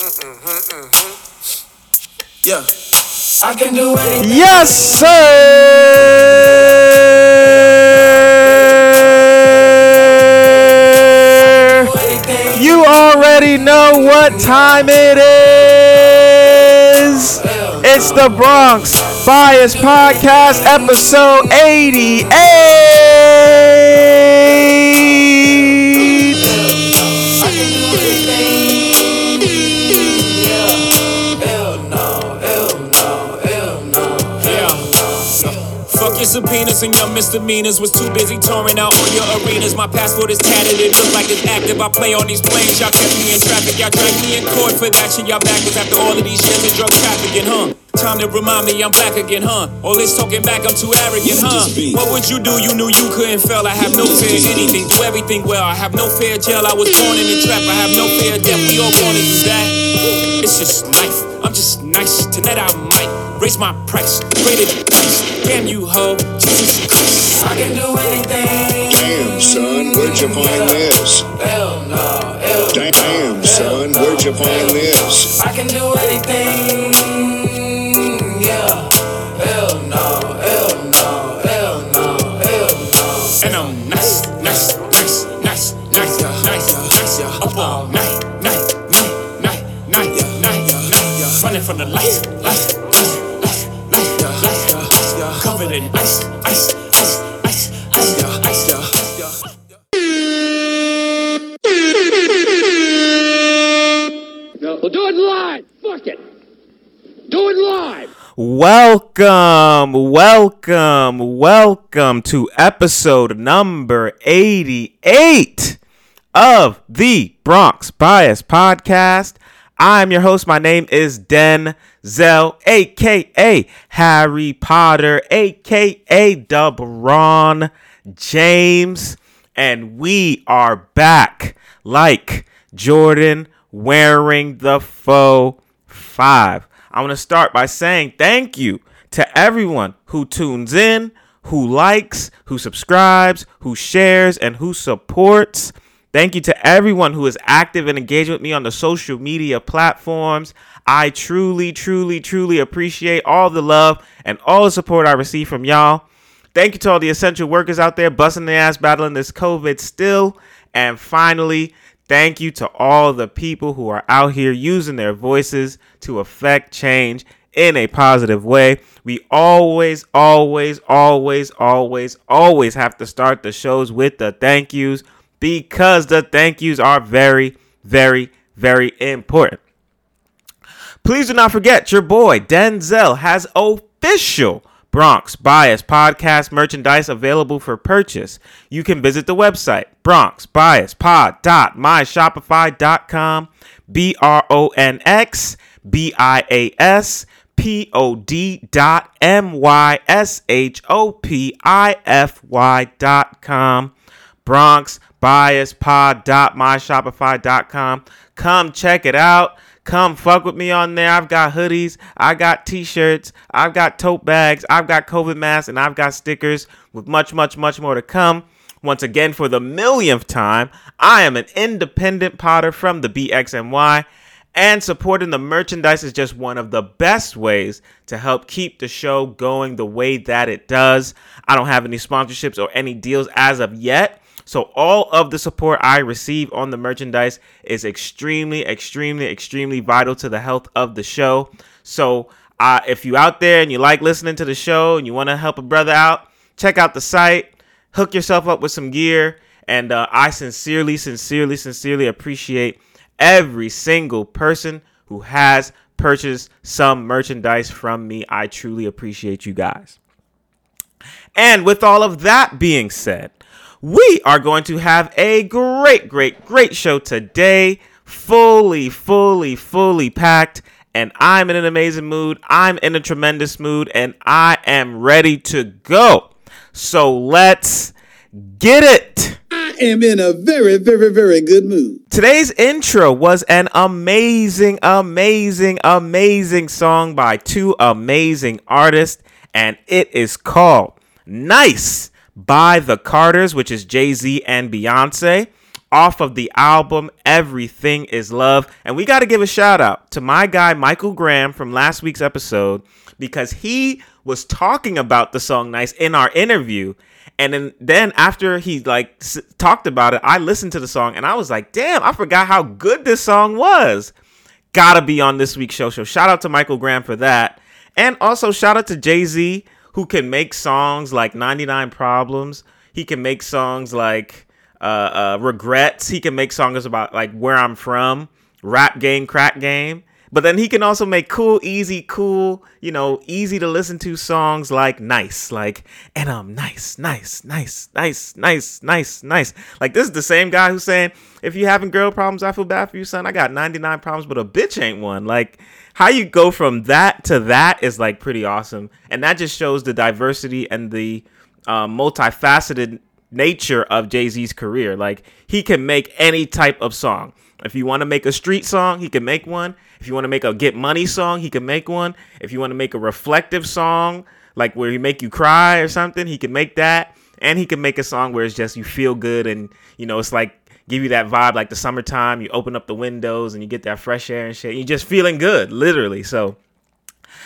Mm-hmm, mm-hmm. Yeah. I can do anything. Yes, sir. You already know what time it is. It's the Bronx Bias Podcast, episode 88. Subpoenas and your misdemeanors. Was too busy touring out on your arenas. My passport is tatted, it looks like it's active. I play on these planes, y'all catch me in traffic. Y'all drag me in court for that shit. Y'all back backwards after all of these years of drug trafficking, huh? Time to remind me I'm back again, huh? All this talking back, I'm too arrogant, huh? What would you do? You knew you couldn't fail. I have no fear of anything, do everything well. I have no fear of jail. I was born in a trap. I have no fear of death. We all gonna do that. It's just life. I'm just nice. Tonight I might raise my price. Rated price. Damn you, ho. Jesus Christ. I can do anything. Damn, son, where'd you find this? Hell no, hell no. Damn, son, where'd you find this? I can do anything. In ice, ice, ice, ice, ice, ice, ice. No, we'll do it live. Fuck it. Do it live. Welcome, welcome, welcome to episode number 88 of the Bronx Bias Podcast. I'm your host. My name is Denzel, aka Harry Potter, aka DeBron James, and we are back like Jordan wearing the faux five. I want to start by saying thank you to everyone who tunes in, who likes, who subscribes, who shares, and who supports. Thank you to everyone who is active and engaged with me on the social media platforms. I truly, truly, truly appreciate all the love and all the support I receive from y'all. Thank you to all the essential workers out there busting their ass battling this COVID still. And finally, thank you to all the people who are out here using their voices to affect change in a positive way. We always, always, always, always, always have to start the shows with the thank yous because the thank yous are very, very, very important. Please do not forget your boy Denzel has official Bronx Bias podcast merchandise available for purchase. You can visit the website bronxbiaspod.myshopify.com B R O N X B I A S P O D dot M Y S H O P I F Y dot com. Bronx Bias Pod myshopify.com. Come check it out. Come fuck with me on there. I've got hoodies, I got t-shirts, I've got tote bags, I've got COVID masks, and I've got stickers with much, much, much more to come. Once again, for the millionth time, I am an independent potter from the BXNY, and supporting the merchandise is just one of the best ways to help keep the show going the way that it does. I don't have any sponsorships or any deals as of yet. So all of the support I receive on the merchandise is extremely, extremely, extremely vital to the health of the show. So uh, if you out there and you like listening to the show and you want to help a brother out, check out the site, hook yourself up with some gear, and uh, I sincerely, sincerely, sincerely appreciate every single person who has purchased some merchandise from me. I truly appreciate you guys. And with all of that being said, we are going to have a great, great, great show today. Fully, fully, fully packed. And I'm in an amazing mood. I'm in a tremendous mood. And I am ready to go. So let's get it. I am in a very, very, very good mood. Today's intro was an amazing, amazing, amazing song by two amazing artists. And it is called Nice by the Carters, which is Jay Z and Beyonce. off of the album Everything is Love. And we got to give a shout out to my guy, Michael Graham, from last week's episode, because he was talking about the song Nice in our interview. And then, then after he like s- talked about it, I listened to the song and I was like, damn, I forgot how good this song was. Gotta be on this week's show. So shout out to Michael Graham for that. And also shout out to Jay Z, who can make songs like 99 Problems. He can make songs like uh, uh, Regrets. He can make songs about like where I'm from, Rap Game, Crack Game. But then he can also make cool, easy, cool, you know, easy to listen to songs like Nice, like, and I'm nice, nice, nice, nice, nice, nice, nice. Like, this is the same guy who's saying, if you having girl problems, I feel bad for you, son. I got 99 problems, but a bitch ain't one. Like, how you go from that to that is like pretty awesome. And that just shows the diversity and the um, multifaceted nature of Jay Z's career. Like he can make any type of song. If you want to make a street song, he can make one. If you want to make a get money song, he can make one. If you want to make a reflective song, like where he make you cry or something, he can make that. And he can make a song where it's just you feel good and you know it's like give you that vibe like the summertime. You open up the windows and you get that fresh air and shit. You're just feeling good, literally. So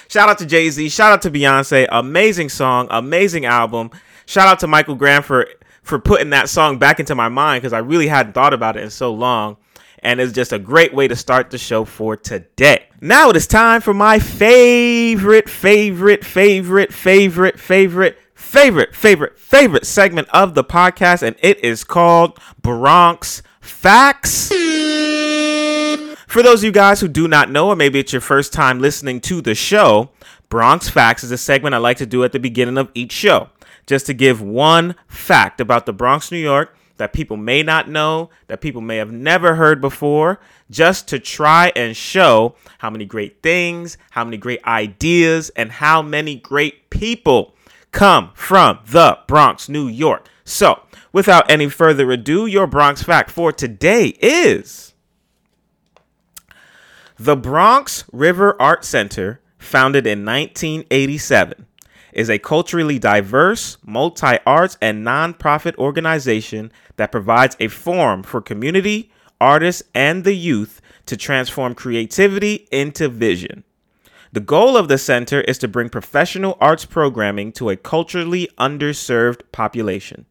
Shout out to Jay Z. Shout out to Beyonce. Amazing song, amazing album. Shout out to Michael Graham for for putting that song back into my mind because I really hadn't thought about it in so long. And it's just a great way to start the show for today. Now it is time for my favorite, favorite, favorite, favorite, favorite, favorite, favorite, favorite segment of the podcast, and it is called Bronx Facts. For those of you guys who do not know, or maybe it's your first time listening to the show, Bronx Facts is a segment I like to do at the beginning of each show, just to give one fact about the Bronx, New York that people may not know, that people may have never heard before, just to try and show how many great things, how many great ideas, and how many great people come from the Bronx, New York. So, without any further ado, your Bronx fact for today is. The Bronx River Art Center, founded in 1987, is a culturally diverse, multi arts, and nonprofit organization that provides a forum for community, artists, and the youth to transform creativity into vision. The goal of the center is to bring professional arts programming to a culturally underserved population.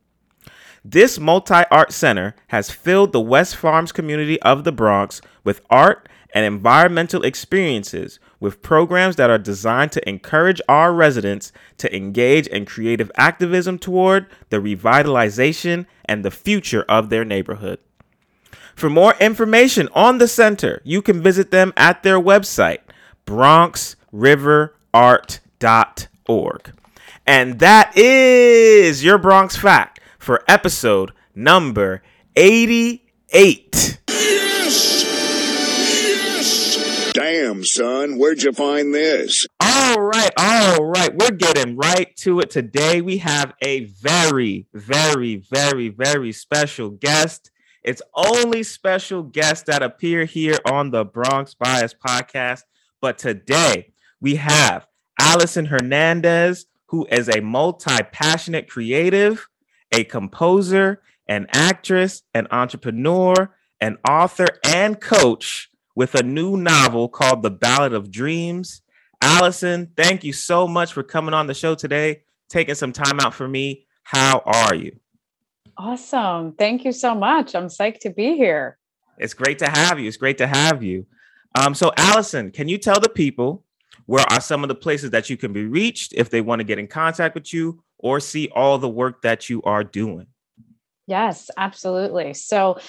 This multi art center has filled the West Farms community of the Bronx with art and environmental experiences with programs that are designed to encourage our residents to engage in creative activism toward the revitalization and the future of their neighborhood. For more information on the center, you can visit them at their website, bronxriverart.org. And that is your Bronx Fact for episode number 88. Damn, son, where'd you find this? All right, all right. We're getting right to it today. We have a very, very, very, very special guest. It's only special guests that appear here on the Bronx Bias podcast. But today we have Allyson Hernandez, who is a multi passionate creative, a composer, an actress, an entrepreneur, an author, and coach with a new novel called The Ballad of Dreams. Allyson, thank you so much for coming on the show today, taking some time out for me. How are you? Awesome. Thank you so much. I'm psyched to be here. It's great to have you. It's great to have you. Um, so, Allyson, can you tell the people where are some of the places that you can be reached if they want to get in contact with you or see all the work that you are doing? Yes, absolutely. So,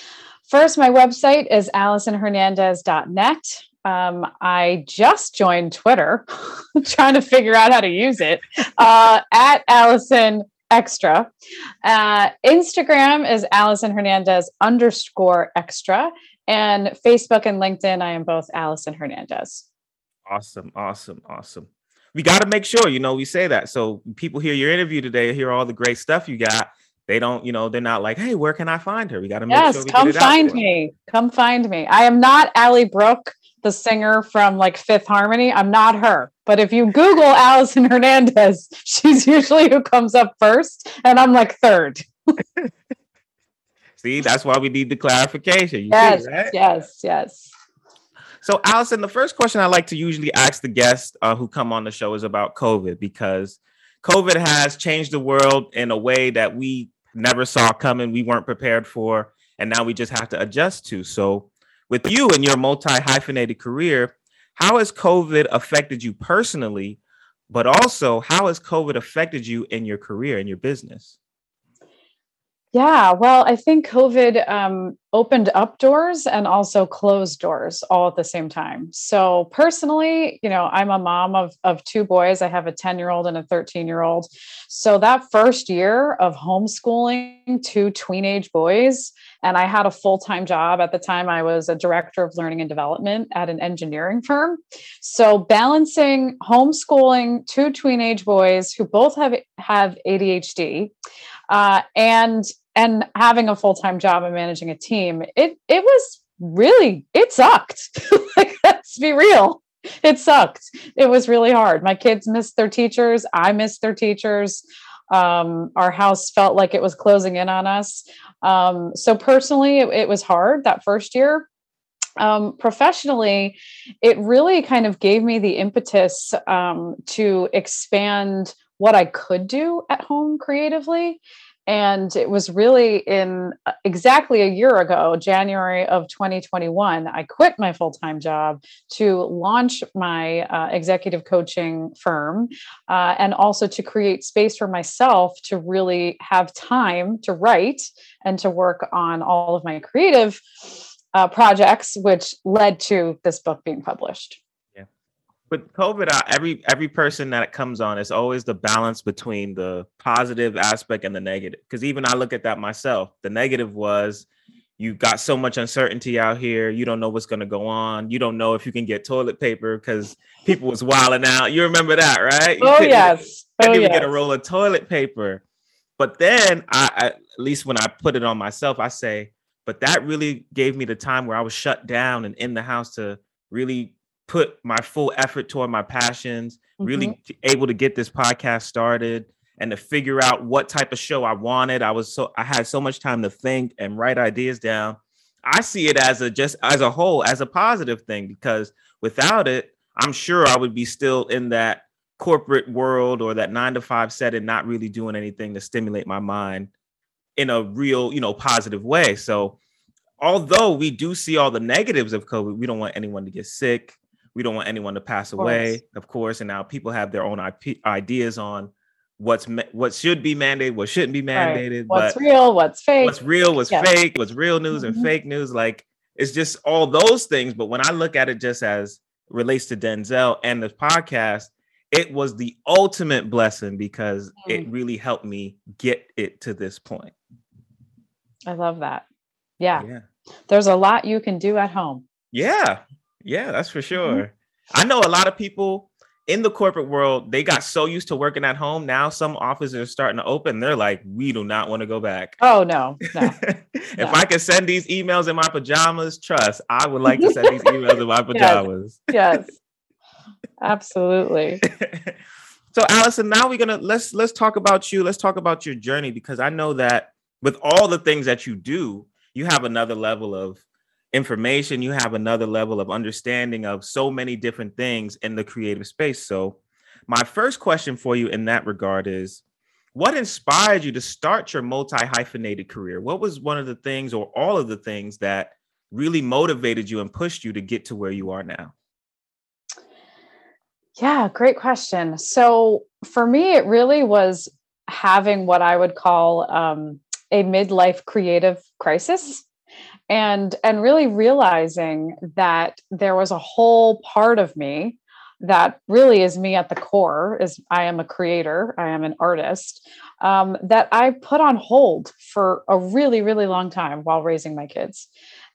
first, my website is AllysonHernandez.net. Um, I just joined Twitter, trying to figure out how to use it uh, at Allyson Extra. Uh, Instagram is Allyson Hernandez underscore extra. And Facebook and LinkedIn, I am both Allyson Hernandez. Awesome, awesome, awesome. We got to make sure, you know, we say that. So people hear your interview today, hear all the great stuff you got. They don't, you know, they're not like, hey, where can I find her? We got to make yes, sure we come get it find out me. Come find me. I am not Ally Brooke, the singer from like Fifth Harmony. I'm not her. But if you Google Allyson Hernandez, she's usually who comes up first, and I'm like third. See, that's why we need the clarification. You Yes, see, right? yes, yes. So, Allyson, the first question I like to usually ask the guests uh, who come on the show is about COVID because COVID has changed the world in a way that we never saw coming, we weren't prepared for, and now we just have to adjust to. So, with you and your multi hyphenated career, how has COVID affected you personally, but also how has COVID affected you in your career and your business? Yeah, well, I think COVID um, opened up doors and also closed doors all at the same time. So personally, you know, I'm a mom of of two boys. I have a 10 year old and a 13 year old. So that first year of homeschooling two tweenage boys, and I had a full time job at the time. I was a director of learning and development at an engineering firm. So balancing homeschooling two tweenage boys who both have have ADHD uh, and and having a full-time job and managing a team it it was really it sucked. Like let's be real. It sucked. It was really hard. My kids missed their teachers. I missed their teachers. Um, our house felt like it was closing in on us. Um, so personally it, it was hard that first year. Um, professionally, it really kind of gave me the impetus um, to expand what I could do at home creatively. And it was really in uh, exactly a year ago, January of 2021, I quit my full time job to launch my uh, executive coaching firm uh, and also to create space for myself to really have time to write and to work on all of my creative uh, projects, which led to this book being published with COVID, uh, every every person that comes on is always the balance between the positive aspect and the negative. Because even I look at that myself. The negative was you got so much uncertainty out here. You don't know what's going to go on. You don't know if you can get toilet paper because people was wilding out. You remember that, right? You oh yes. Couldn't oh, even yes. get a roll of toilet paper. But then, I, I at least when I put it on myself, I say, but that really gave me the time where I was shut down and in the house to really put my full effort toward my passions, mm-hmm. really able to get this podcast started and to figure out what type of show I wanted. I was so I had so much time to think and write ideas down. I see it as a just as a whole as a positive thing because without it, I'm sure I would be still in that corporate world or that 9 to 5 setting not really doing anything to stimulate my mind in a real, you know, positive way. So although we do see all the negatives of COVID, we don't want anyone to get sick we don't want anyone to pass away, of course. And now people have their own IP, ideas on what's what should be mandated, what shouldn't be mandated. Right. What's real, what's fake? What's real, what's yes. fake? What's real news mm-hmm. and fake news? Like it's just all those things. But when I look at it just as relates to Denzel and the podcast, it was the ultimate blessing because mm. it really helped me get it to this point. I love that. Yeah. yeah. There's a lot you can do at home. Yeah. Yeah, that's for mm-hmm. sure. Mm-hmm. I know a lot of people in the corporate world, they got so used to working at home. Now some offices are starting to open. They're like, we do not want to go back. Oh no. no. if no. I could send these emails in my pajamas, trust, I would like to send these emails in my pajamas. yes. yes. Absolutely. so Allyson, now we're gonna let's let's talk about you. Let's talk about your journey because I know that with all the things that you do, you have another level of information, you have another level of understanding of so many different things in the creative space. So, my first question for you in that regard is what inspired you to start your multi hyphenated career? What was one of the things or all of the things that really motivated you and pushed you to get to where you are now? Yeah, great question. So, for me, it really was having what I would call um, a midlife creative crisis and and really realizing that there was a whole part of me that really is me at the core is i am a creator i am an artist um, that i put on hold for a really really long time while raising my kids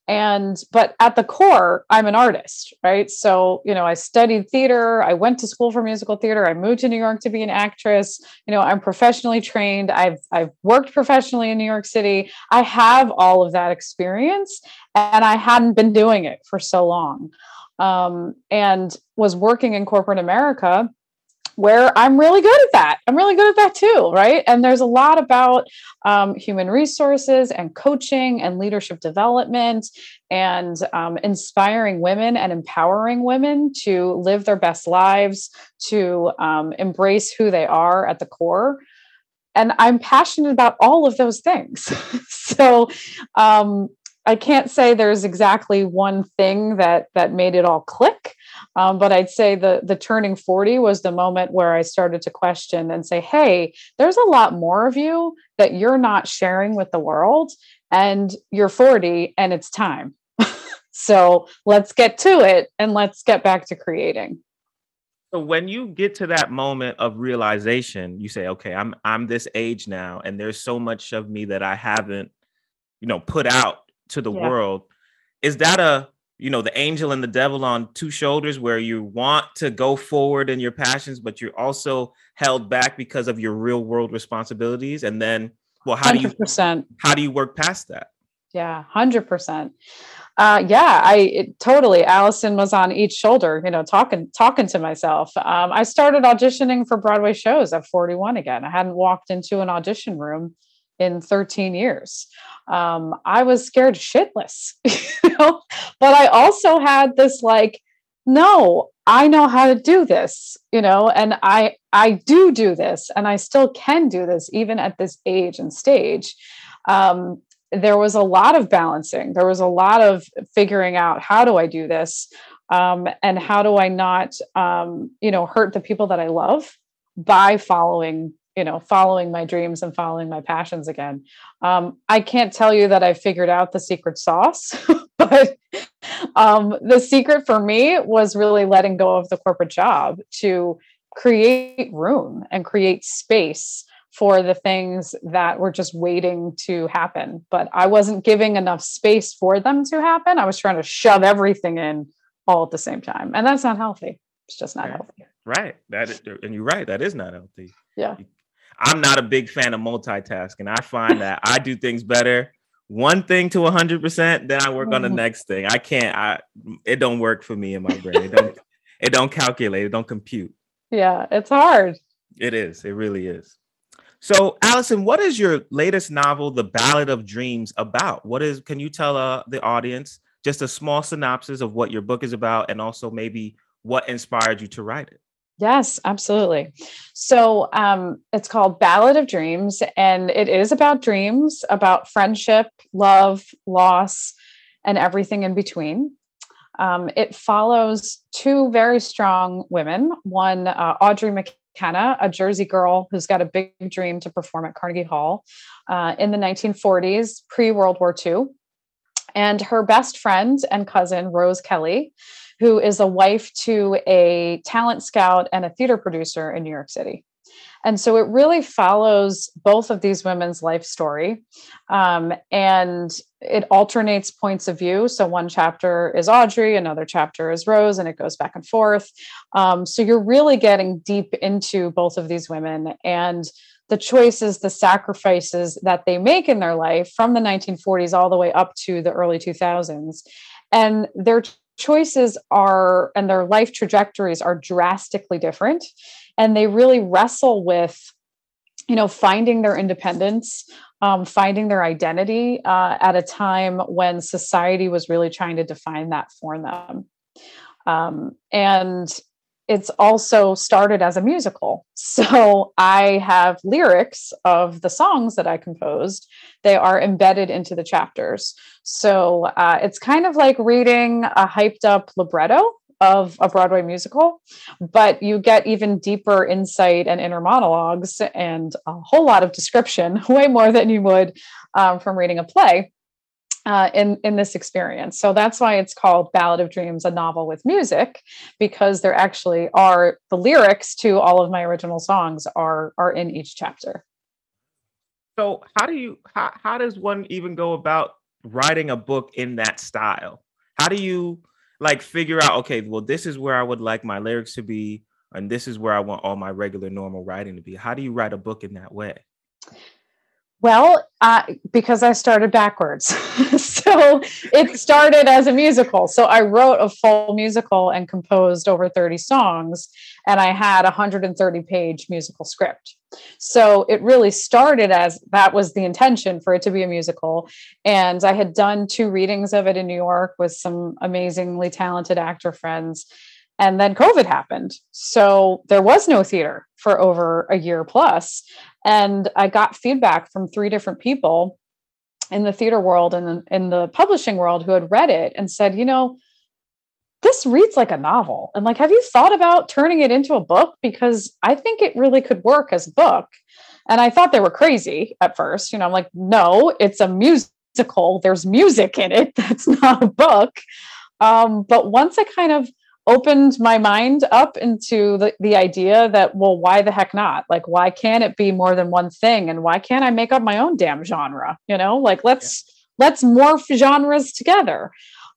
and but at the core i'm an artist right? So you know i studied theater i went to school for musical theater i moved to new york to be an actress. You know i'm professionally trained. I've i've worked professionally in new york city. I have all of that experience and i hadn't been doing it for so long. Um, and was working in corporate america where I'm really good at that. I'm really good at that too, right? And there's a lot about um, human resources and coaching and leadership development and um, inspiring women and empowering women to live their best lives, to um, embrace who they are at the core. And I'm passionate about all of those things. so um, I can't say there's exactly one thing that that made it all click. Um, but I'd say the the turning 40 was the moment where I started to question and say, hey, there's a lot more of you that you're not sharing with the world. And you're 40 and it's time. so let's get to it and let's get back to creating. So when you get to that moment of realization, you say, okay, I'm I'm this age now, and there's so much of me that I haven't, you know, put out to the Yeah. world. Is that a you know the angel and the devil on two shoulders where you want to go forward in your passions but you're also held back because of your real world responsibilities and then well how do you 100%. how do you work past that Yeah, hundred percent. Uh, yeah, I it, totally. Allyson was on each shoulder, you know, talking talking to myself. Um, I started auditioning for Broadway shows at forty one again. I hadn't walked into an audition room in thirteen years. Um, I was scared shitless, you know, but I also had this like, no, I know how to do this, you know, and I I do do this, and I still can do this even at this age and stage. Um, there was a lot of balancing. There was a lot of figuring out how do I do this, um, and how do I not, um, you know, hurt the people that I love by following, you know, following my dreams and following my passions again. Um, I can't tell you that I figured out the secret sauce, but um, the secret for me was really letting go of the corporate job to create room and create space for the things that were just waiting to happen. But I wasn't giving enough space for them to happen. I was trying to shove everything in all at the same time. And that's not healthy. It's just not Right. healthy. right that is, and you're right that is not healthy Yeah. I'm not a big fan of multitasking i find that i do things better one thing to 100% then i work on the Mhm. next thing i can't i it don't work for me in my brain it don't it don't calculate it don't compute Yeah. It's hard. It is. It really is. So, Allyson, what is your latest novel, The Ballad of Dreams, about? What is? Can you tell uh, the audience just a small synopsis of what your book is about, and also maybe what inspired you to write it? Yes, absolutely. So um, it's called Ballad of Dreams, and it is about dreams, about friendship, love, loss, and everything in between. Um, it follows two very strong women one, uh, Audrey McKenna, a Jersey girl who's got a big dream to perform at Carnegie Hall uh, in the 1940s, pre World War II, and her best friend and cousin, Rose Kelly, who is a wife to a talent scout and a theater producer in New York City. And so it really follows both of these women's life story. Um, and it alternates points of view. So one chapter is Audrey, another chapter is Rose, and it goes back and forth. Um, so you're really getting deep into both of these women and the choices, the sacrifices that they make in their life from the 1940s all the way up to the early 2000s. And their choices are and their life trajectories are drastically different. And they really wrestle with you know finding their independence um, finding their identity uh, at a time when society was really trying to define that for them. Um, and it's also started as a musical. So i have lyrics of the songs that i composed. They are embedded into the chapters. So uh, it's kind of like reading a hyped up libretto of a Broadway musical, but you get even deeper insight and inner monologues and a whole lot of description, way more than you would um, from reading a play. Uh, in in this experience, so that's why it's called Ballad of Dreams, a novel with music, because there actually are the lyrics to all of my original songs are are in each chapter. So, how do you? How, how does one even go about writing a book in that style? How do you like figure out? Okay, well, this is where I would like my lyrics to be, and this is where I want all my regular normal writing to be. How do you write a book in that way? Well, uh, because I started backwards. so it started as a musical. So I wrote a full musical and composed over 30 songs, and I had a 130 page musical script. So it really started as that was the intention for it to be a musical. And I had done two readings of it in New York with some amazingly talented actor friends. And then COVID happened. So there was no theater for over a year plus. And I got feedback from three different people in the theater world and in the publishing world who had read it and said, you know, this reads like a novel. And like, have you thought about turning it into a book? Because I think it really could work as a book. And I thought they were crazy at first. You know, I'm like, no, it's a musical. There's music in it. That's not a book. Um, but once I kind of opened my mind up into the, the idea that, well, why the heck not? Like, why can't it be more than one thing? And why can't I make up my own damn genre? You know, like let's yeah. let's morph genres together.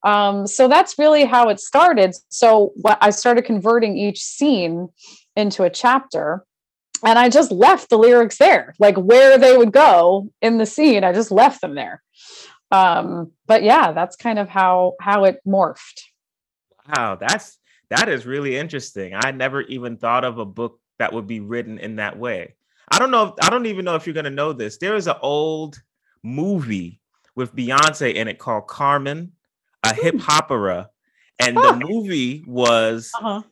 Um, so that's really how it started. So what I started converting each scene into a chapter and I just left the lyrics there, like where they would go in the scene. I just left them there. Um, but yeah, that's kind of how how it morphed. Wow, that's that is really interesting. I never even thought of a book that would be written in that way. I don't know. If, I don't even know if you're gonna know this. There is an old movie with Beyonce in it called Carmen a Hip Hopera, and the movie was uh-huh.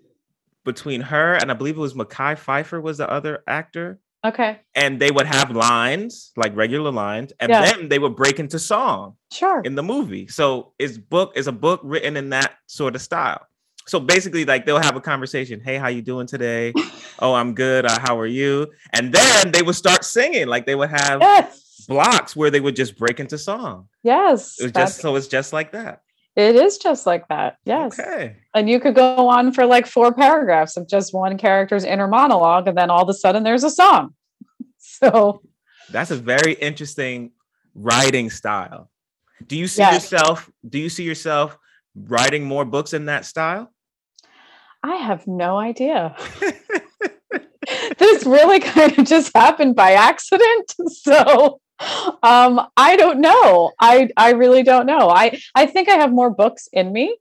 between her and I believe it was Mekhi Phifer was the other actor. Okay. And they would have lines like regular lines, and yeah. then they would break into song. Sure. In the movie, so is book is a book written in that sort of style. So basically, like they'll have a conversation. Hey, how you doing today? oh, I'm good. Uh, how are you? And then they would start singing. Like they would have yes. blocks where they would just break into song. Yes. It was just so it's just like that. It is just like that. Yes. Okay. And you could go on for like four paragraphs of just one character's inner monologue, and then all of a sudden there's a song. So that's a very interesting writing style. Do you see yes. yourself? Do you see yourself writing more books in that style? I have no idea. this really kind of just happened by accident. So um, I don't know. I I really don't know. I I think I have more books in me.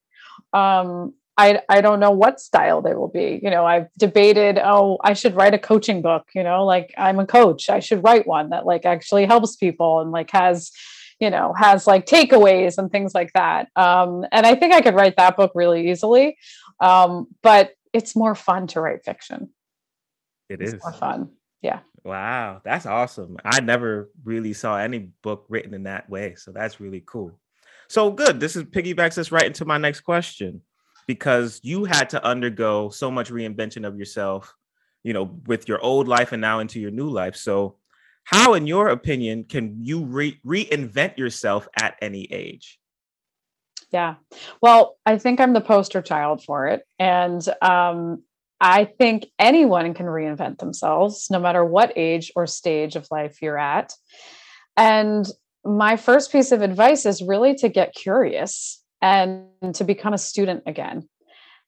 Um, I I don't know what style they will be. You know, I've debated. Oh, I should write a coaching book. You know, like I'm a coach. I should write one that like actually helps people and like has you know has like takeaways and things like that um, and i think i could write that book really easily um, but it's more fun to write fiction It it's is more fun yeah Wow, that's awesome. I never really saw any book written in that way. So that's really cool. So good. This is piggybacks us right into my next question because you had to undergo so much reinvention of yourself, you know, with your old life and now into your new life. So, how, in your opinion, can you re- reinvent yourself at any age? Yeah. Well, I think I'm the poster child for it. And um, I think anyone can reinvent themselves, no matter what age or stage of life you're at. And my first piece of advice is really to get curious and to become a student again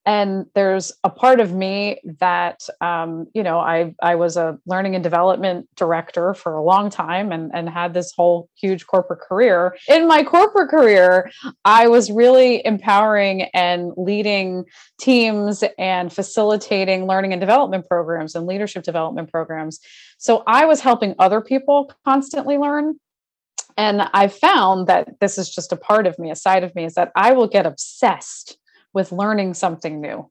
and there's a part of me that um, you know i i was a learning and development director for a long time and and had this whole huge corporate career. In my corporate career i was really empowering and leading teams and facilitating learning and development programs and leadership development programs. So i was helping other people constantly learn. And i found that this is just a part of me a side of me is that i will get obsessed with learning something new.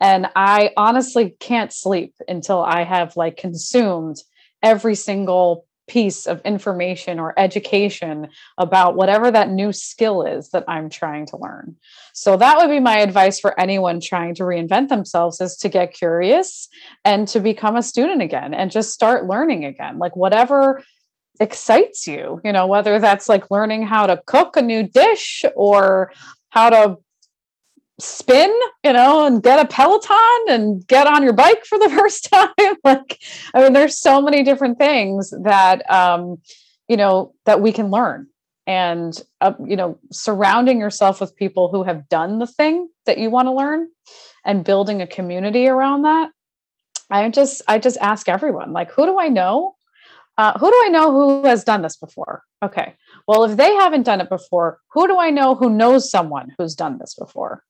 And I honestly can't sleep until I have like consumed every single piece of information or education about whatever that new skill is that I'm trying to learn. So that would be my advice for anyone trying to reinvent themselves is to get curious and to become a student again and just start learning again. Like whatever excites you, you know, whether that's like learning how to cook a new dish or how to spin, you know, and get a Peloton and get on your bike for the first time. like, I mean, there's so many different things that, um, you know, that we can learn. And, uh, you know, surrounding yourself with people who have done the thing that you want to learn and building a community around that. I just, I just ask everyone, like, who do I know? Uh, who do I know who has done this before? Okay. well, if they haven't done it before, who do I know who knows someone who's done this before?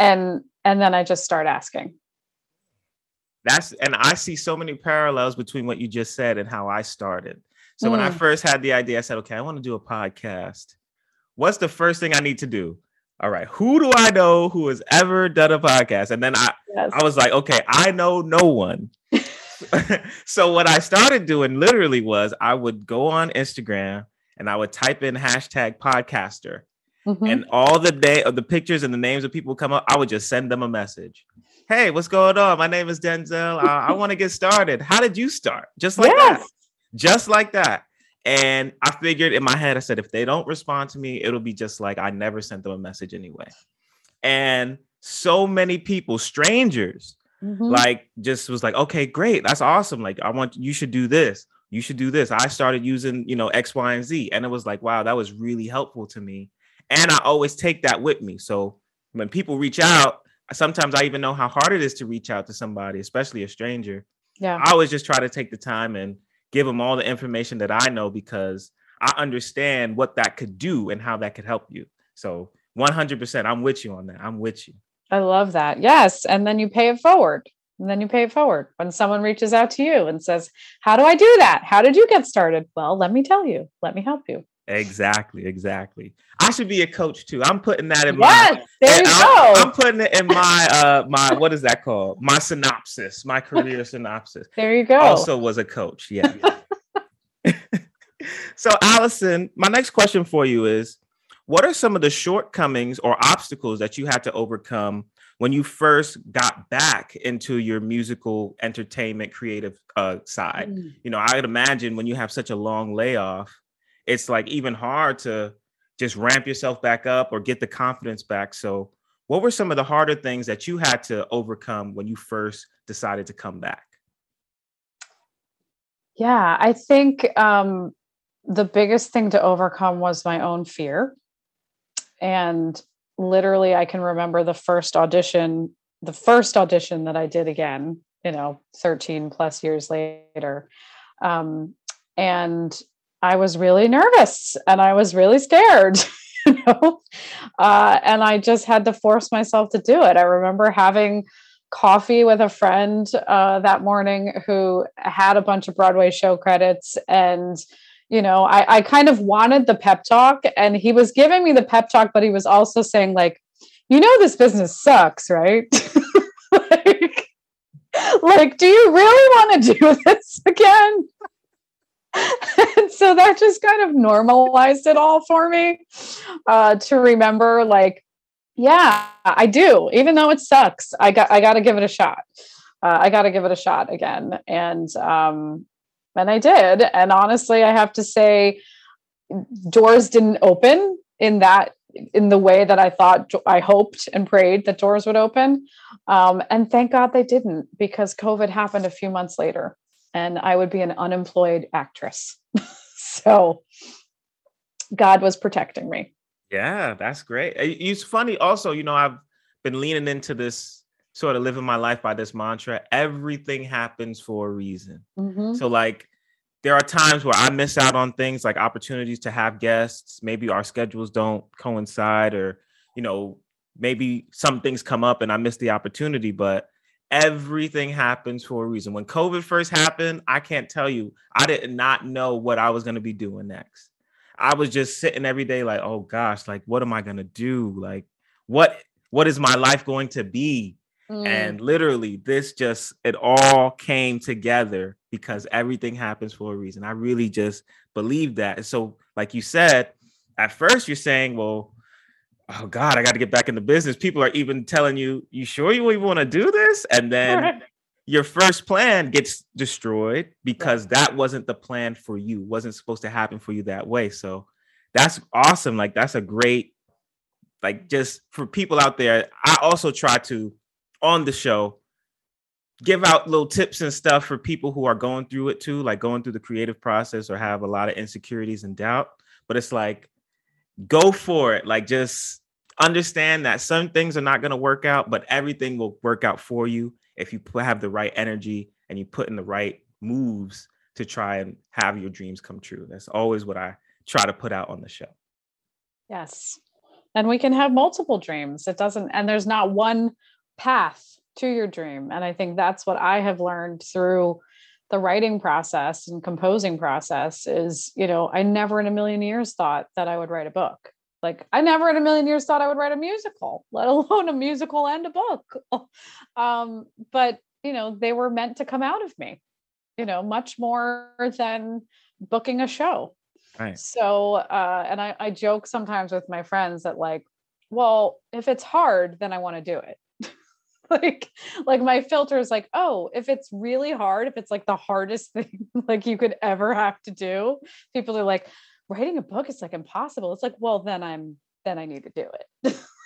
And and then I just start asking. That's and I see so many parallels between what you just said and how I started. So when I Mm. first had the idea, I said, okay, I want to do a podcast. What's the first thing I need to do? All right, who do I know who has ever done a podcast? And then I, Yes. I was like, okay, I know no one. so what I started doing literally was I would go on Instagram and I would type in hashtag podcaster Mhm. and all the day of the pictures and the names of people come up, I would just send them a message. Hey, what's going on? My name is Denzel. I, I want to get started. How did you start? Just like that. Just like that. And I figured in my head, I said, if they don't respond to me, it'll be just like I never sent them a message anyway. And so many people, strangers, Mhm. like just was like, okay, great, that's awesome. Like, I want you should do this. You should do this. I started using, you know, X, Y, and Z. And it was like, wow, that was really helpful to me. And I always take that with me. So when people reach out, sometimes I even know how hard it is to reach out to somebody, especially a stranger. yeah. I always just try to take the time and give them all the information that I know because I understand what that could do and how that could help you. So 100%, I'm with you on that. I'm with you. I love that. Yes. And then you pay it forward. And then you pay it forward when someone reaches out to you and says, How do I do that? How did you get started? Well, let me tell you. Let me help you. Exactly, exactly. I should be a coach too. I'm putting that in my There you I'm, go. I'm putting it in my uh my what is that called? My synopsis, my career synopsis. There you go. Also was a coach. Yeah. so Allyson, my next question for you is what are some of the shortcomings or obstacles that you had to overcome when you first got back into your musical entertainment creative uh, side? Mm. you know, I would imagine when you have such a long layoff, it's like even hard to just ramp yourself back up or get the confidence back. So, what were some of the harder things that you had to overcome when you first decided to come back? Yeah, I think um, the biggest thing to overcome was my own fear. And literally, I can remember the first audition, the first audition that I did again, you know, 13 plus years later. Um, and I was really nervous and I was really scared, you know, uh, and I just had to force myself to do it. I remember having coffee with a friend uh, that morning who had a bunch of Broadway show credits. And, you know, I, I kind of wanted the pep talk, and he was giving me the pep talk, but he was also saying, like, you know, this business sucks, right? like, like, do you really want to do this again? And so that just kind of normalized it all for me uh, to remember, like, yeah, I do. Even though it sucks, I got I got to give it a shot. Uh, I got to give it a shot again, and um, and I did. And honestly, I have to say, doors didn't open in that in the way that I thought I hoped and prayed that doors would open. Um, and thank God they didn't because COVID happened a few months later and I would be an unemployed actress. so God was protecting me. Yeah, that's great. Uh, It's funny also, you know, I've been leaning into this sort of living my life by this mantra everything happens for a reason. Mhm. So like there are times where I miss out on things like opportunities to have guests. Maybe our schedules don't coincide or you know, maybe some things come up and I miss the opportunity, but everything happens for a reason. When COVID first happened, I can't tell you, I did not know what I was going to be doing next. I was just sitting every day like, "Oh gosh, like what am I going to do? Like what what is my life going to be?" Mm. And literally, this just it all came together because everything happens for a reason. I really just believe that. And so, like you said, at first you're saying, well, oh God, I got to get back in the business. People are even telling you, you sure you even want to do this? And then your first plan gets destroyed because that wasn't the plan for you, wasn't supposed to happen for you that way. So that's awesome. Like that's a great, like just for people out there. I also try to on the show give out little tips and stuff for people who are going through it too, like going through the creative process or have a lot of insecurities and doubt. But it's like, go for it. Like, just understand that some things are not going to work out, but everything will work out for you if you have the right energy and you put in the right moves to try and have your dreams come true. That's always what I try to put out on the show. Yes. And we can have multiple dreams. It doesn't, and there's not one path to your dream. And I think that's what I have learned through the writing process and composing process is, you know, I never in a million years thought that I would write a book. Like I never in a million years thought I would write a musical, let alone a musical and a book. um, but you know, they were meant to come out of me, you know, much more than booking a show. Right. So, uh, and I, I joke sometimes with my friends that like, well, if it's hard, then I want to do it. like, like my filter is like, oh, if it's really hard, if it's like the hardest thing like you could ever have to do, people are like, writing a book is like impossible. It's like, well, then I'm then I need to do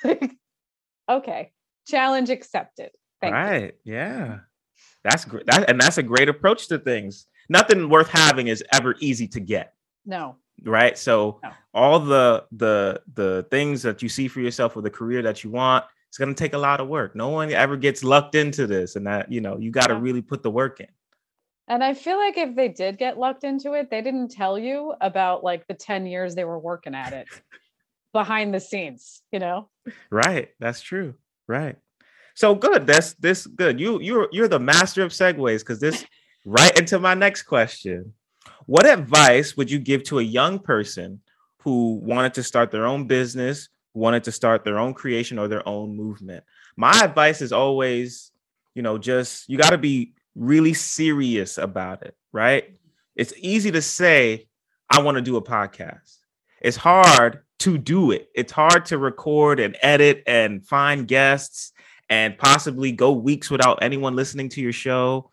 it. okay. Challenge accepted. Thank right. You. Yeah. That's great. That, and that's a great approach to things. Nothing worth having is ever easy to get. No. Right. So no. all the the the things that you see for yourself with the career that you want, it's gonna take a lot of work. No one ever gets lucked into this, and that you know you got to yeah. really put the work in. And I feel like if they did get lucked into it, they didn't tell you about like the 10 years they were working at it behind the scenes, you know? Right. That's true. Right. So good. That's this good. You you're you're the master of segues because this right into my next question. What advice would you give to a young person who wanted to start their own business, wanted to start their own creation or their own movement? My advice is always, you know, just you got to be really serious about it, right? It's easy to say, I want to do a podcast. It's hard to do it. It's hard to record and edit and find guests and possibly go weeks without anyone listening to your show.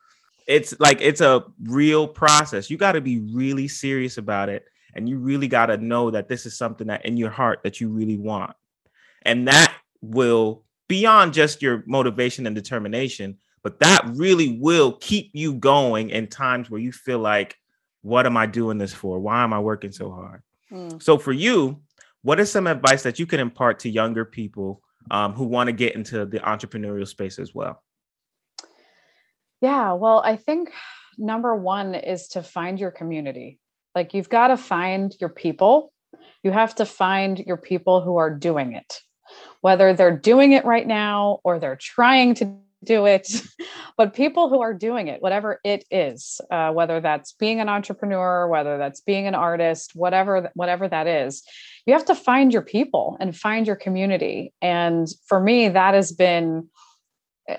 It's like it's a real process. You got to be really serious about it. And you really got to know that this is something that in your heart that you really want. And that will, beyond just your motivation and determination, but that really will keep you going in times where you feel like, what am I doing this for? Why am I working so hard? Mm. So, for you, what is some advice that you can impart to younger people um, who want to get into the entrepreneurial space as well? Yeah, well, I think number one is to find your community. Like, you've got to find your people. You have to find your people who are doing it, whether they're doing it right now or they're trying to do it but people who are doing it whatever it is uh, whether that's being an entrepreneur whether that's being an artist whatever whatever that is you have to find your people and find your community. And for me that has been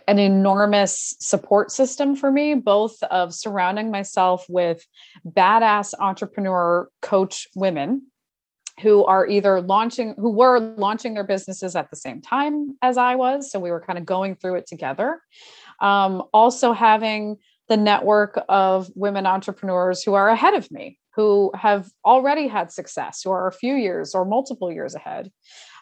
an enormous support system for me both of surrounding myself with badass entrepreneur coach women who are either launching who were launching their businesses at the same time as i was so we were kind of going through it together. Um, also having the network of women entrepreneurs who are ahead of me who have already had success who are a few years or multiple years ahead.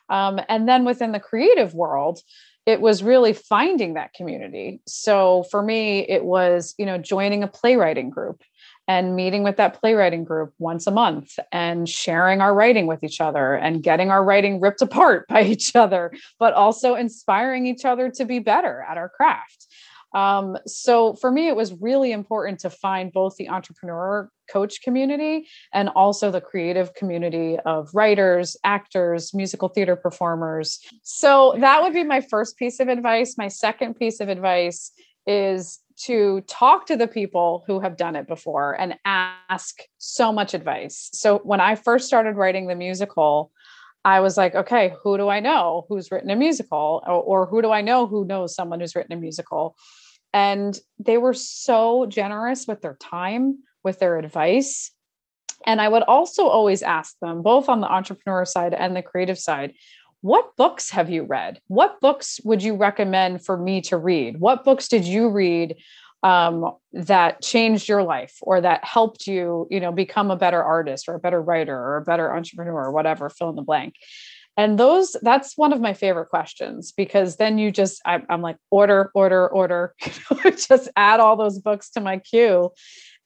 Um, and then within the creative world it was really finding that community. So for me it was you know joining a playwriting group and meeting with that playwriting group once a month and sharing our writing with each other and getting our writing ripped apart by each other, but also inspiring each other to be better at our craft. Um, so for me, it was really important to find both the entrepreneur coach community and also the creative community of writers, actors, musical theater performers. So that would be my first piece of advice. My second piece of advice is to talk to the people who have done it before and ask so much advice. So when I first started writing the musical, I was like, okay, who do I know who's written a musical? Or, or, who do I know who knows someone who's written a musical? And they were so generous with their time, with their advice. And I would also always ask them, both on the entrepreneur side and the creative side, what books have you read? What books would you recommend for me to read? What books did you read um, that changed your life or that helped you, you know, become a better artist or a better writer or a better entrepreneur or whatever, fill in the blank. And those, that's one of my favorite questions because then you just, I, am like, order, order, order, just add all those books to my queue.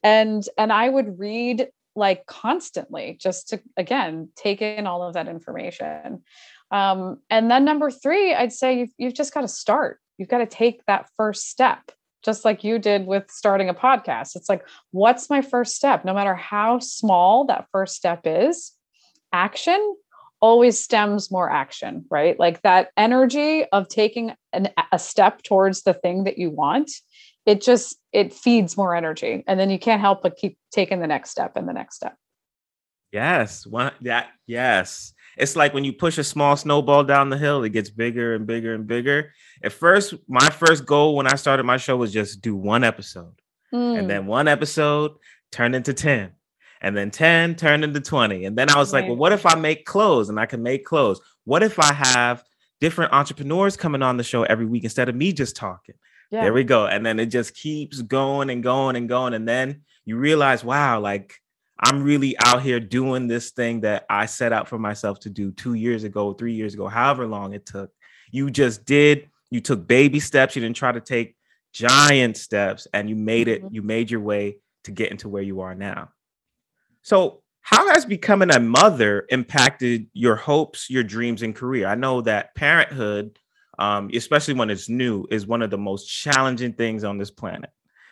And, and I would read like constantly just to, again, take in all of that information. Um, and then number three, I'd say you've, you've just got to start. You've got to take that first step, just like you did with starting a podcast. It's like, what's my first step? No matter how small that first step is, action always stems more action, right? Like that energy of taking an, a step towards the thing that you want, it just it feeds more energy, and then you can't help but keep taking the next step and the next step. Yes, one that yes. It's like when you push a small snowball down the hill, it gets bigger and bigger and bigger. At first, my first goal when I started my show was just do one episode. Mm. And then one episode turned into 10. And then 10 turned into 20. And then I was like, well, what if I make clothes and I can make clothes? What if I have different entrepreneurs coming on the show every week instead of me just talking? yeah. There we go. And then it just keeps going and going and going. And then you realize, wow, like I'm really out here doing this thing that I set out for myself to do two years ago, three years ago, however long it took. You just did, you took baby steps. You didn't try to take giant steps and you made it, Mhm. you made your way to get into where you are now. So, how has becoming a mother impacted your hopes, your dreams, and career? I know that parenthood, um, especially when it's new, is one of the most challenging things on this planet.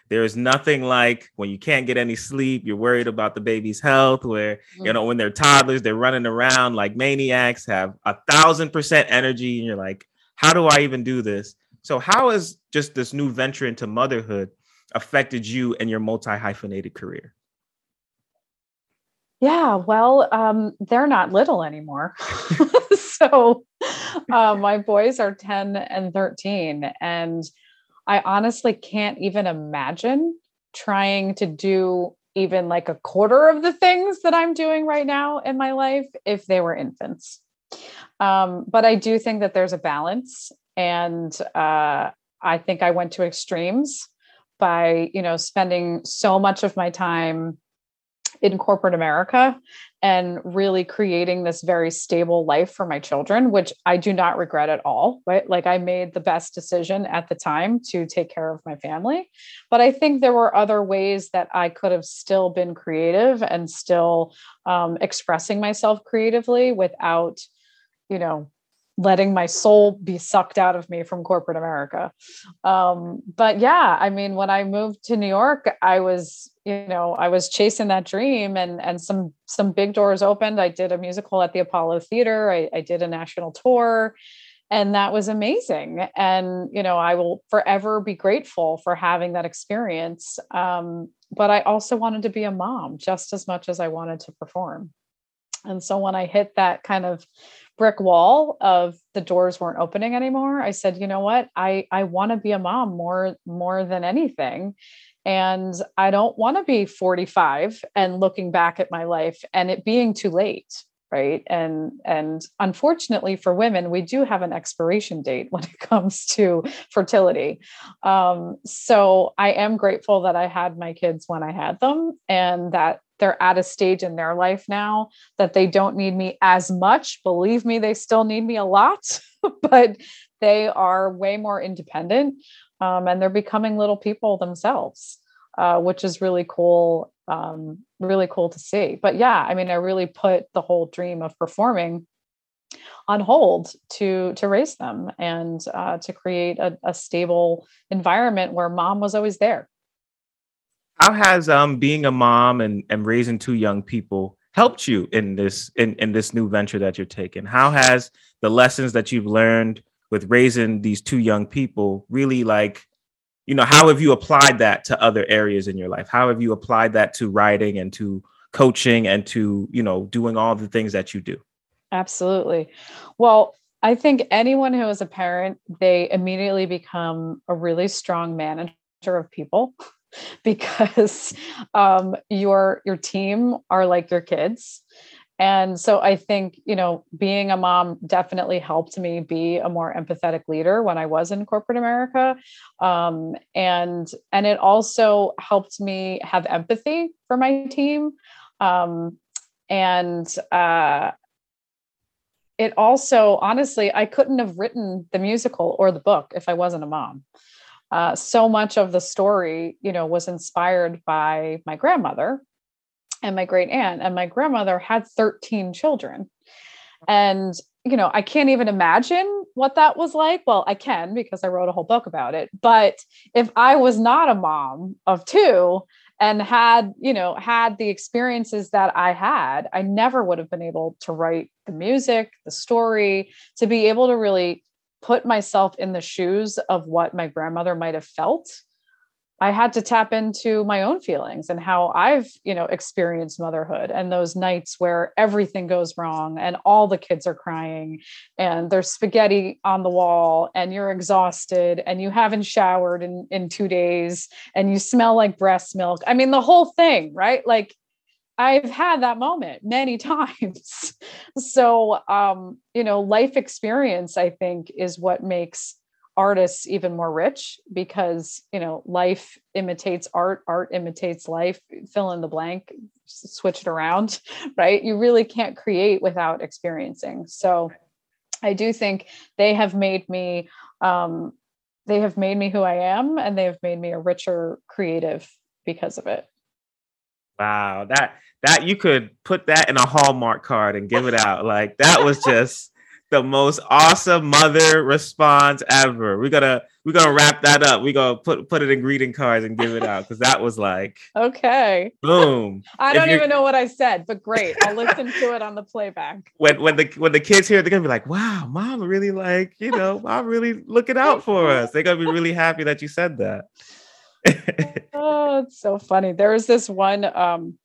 There is nothing like when you can't get any sleep, you're worried about the baby's health, where, you know, when they're toddlers, they're running around like maniacs, have a thousand percent energy, and you're like, how do I even do this? So, how has just this new venture into motherhood affected you and your multi hyphenated career? Yeah, well, um, they're not little anymore. so uh, my boys are 10 and 13. And I honestly can't even imagine trying to do even like a quarter of the things that I'm doing right now in my life if they were infants. Um, but I do think that there's a balance. And uh, I think I went to extremes by, you know, spending so much of my time in corporate America and really creating this very stable life for my children, which I do not regret at all. Right. Like I made the best decision at the time to take care of my family. But I think there were other ways that I could have still been creative and still um, expressing myself creatively without, you know, letting my soul be sucked out of me from corporate America. Um, but yeah, I mean, when I moved to New York, I was, you know, I was chasing that dream and and some some big doors opened. I did a musical at the Apollo Theater. I, I did a national tour and that was amazing. And, you know, I will forever be grateful for having that experience. Um, but I also wanted to be a mom just as much as I wanted to perform. And so when I hit that kind of brick wall of the doors weren't opening anymore, I said, you know what? I I want to be a mom more more than anything. And I don't want to be 45 and looking back at my life and it being too late. Right. And and unfortunately for women, we do have an expiration date when it comes to fertility. Um, so I am grateful that I had my kids when I had them and that they're at a stage in their life now that they don't need me as much. Believe me, they still need me a lot, but they are way more independent um, and they're becoming little people themselves, uh, which is really cool. Um, really cool to see. But yeah, I mean, I really put the whole dream of performing on hold to to raise them and uh, to create a, a stable environment where mom was always there. How has um being a mom and, and raising two young people helped you in this in, in this new venture that you're taking? How has the lessons that you've learned with raising these two young people really like you know how have you applied that to other areas in your life how have you applied that to writing and to coaching and to you know doing all the things that you do Absolutely. Well, I think anyone who is a parent, they immediately become a really strong manager of people because um, your your team are like your kids. And so I think, you know, being a mom definitely helped me be a more empathetic leader when I was in corporate America. Um, and and it also helped me have empathy for my team. Um, and uh, it also honestly i couldn't have written the musical or the book if i wasn't a mom uh, so much of the story you know was inspired by my grandmother and my great aunt and my grandmother had 13 children. And you know i can't even imagine what that was like. Well i can because i wrote a whole book about it. But if i was not a mom of two and had you know had the experiences that i had i never would have been able to write the music the story to be able to really put myself in the shoes of what my grandmother might have felt I had to tap into my own feelings and how I've, you know, experienced motherhood and those nights where everything goes wrong and all the kids are crying and there's spaghetti on the wall and you're exhausted and you haven't showered in, in two days and you smell like breast milk. I mean, the whole thing, right? Like I've had that moment many times. so, um, you know, life experience, I think, is what makes artists even more rich because you know life imitates art art imitates life fill in the blank switch it around right? You really can't create without experiencing. So i do think they have made me um, they have made me who i am and they have made me a richer creative because of it wow that that you could put that in a hallmark card and give it out like that was just the most awesome mother response ever. We're gonna we're gonna wrap that up. We're gonna put put it in greeting cards and give it out because that was like okay. Boom. I don't even know what I said, but great. I'll listen to it on the playback. When when the when the kids hear, it, they're gonna be like, "Wow, mom really like you know, mom really looking out for us." They're gonna be really happy that you said that. Oh, it's so funny. There was this one um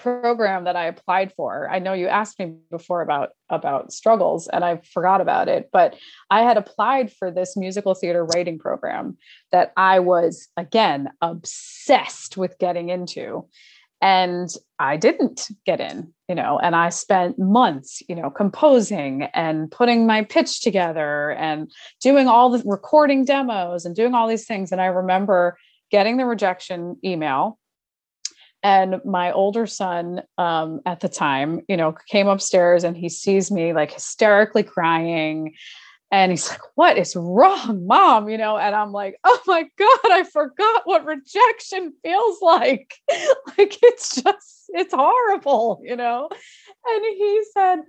program that I applied for. I know you asked me before about about struggles and I forgot about it, but I had applied for this musical theater writing program that I was again obsessed with getting into and I didn't get in, you know, and I spent months, you know, composing and putting my pitch together and doing all the recording demos and doing all these things and I remember getting the rejection email. And my older son um, at the time you know came upstairs and he sees me like hysterically crying. And he's like what is wrong mom? You know and i'm like oh my god i forgot what rejection feels like. Like it's just it's horrible you know? And he said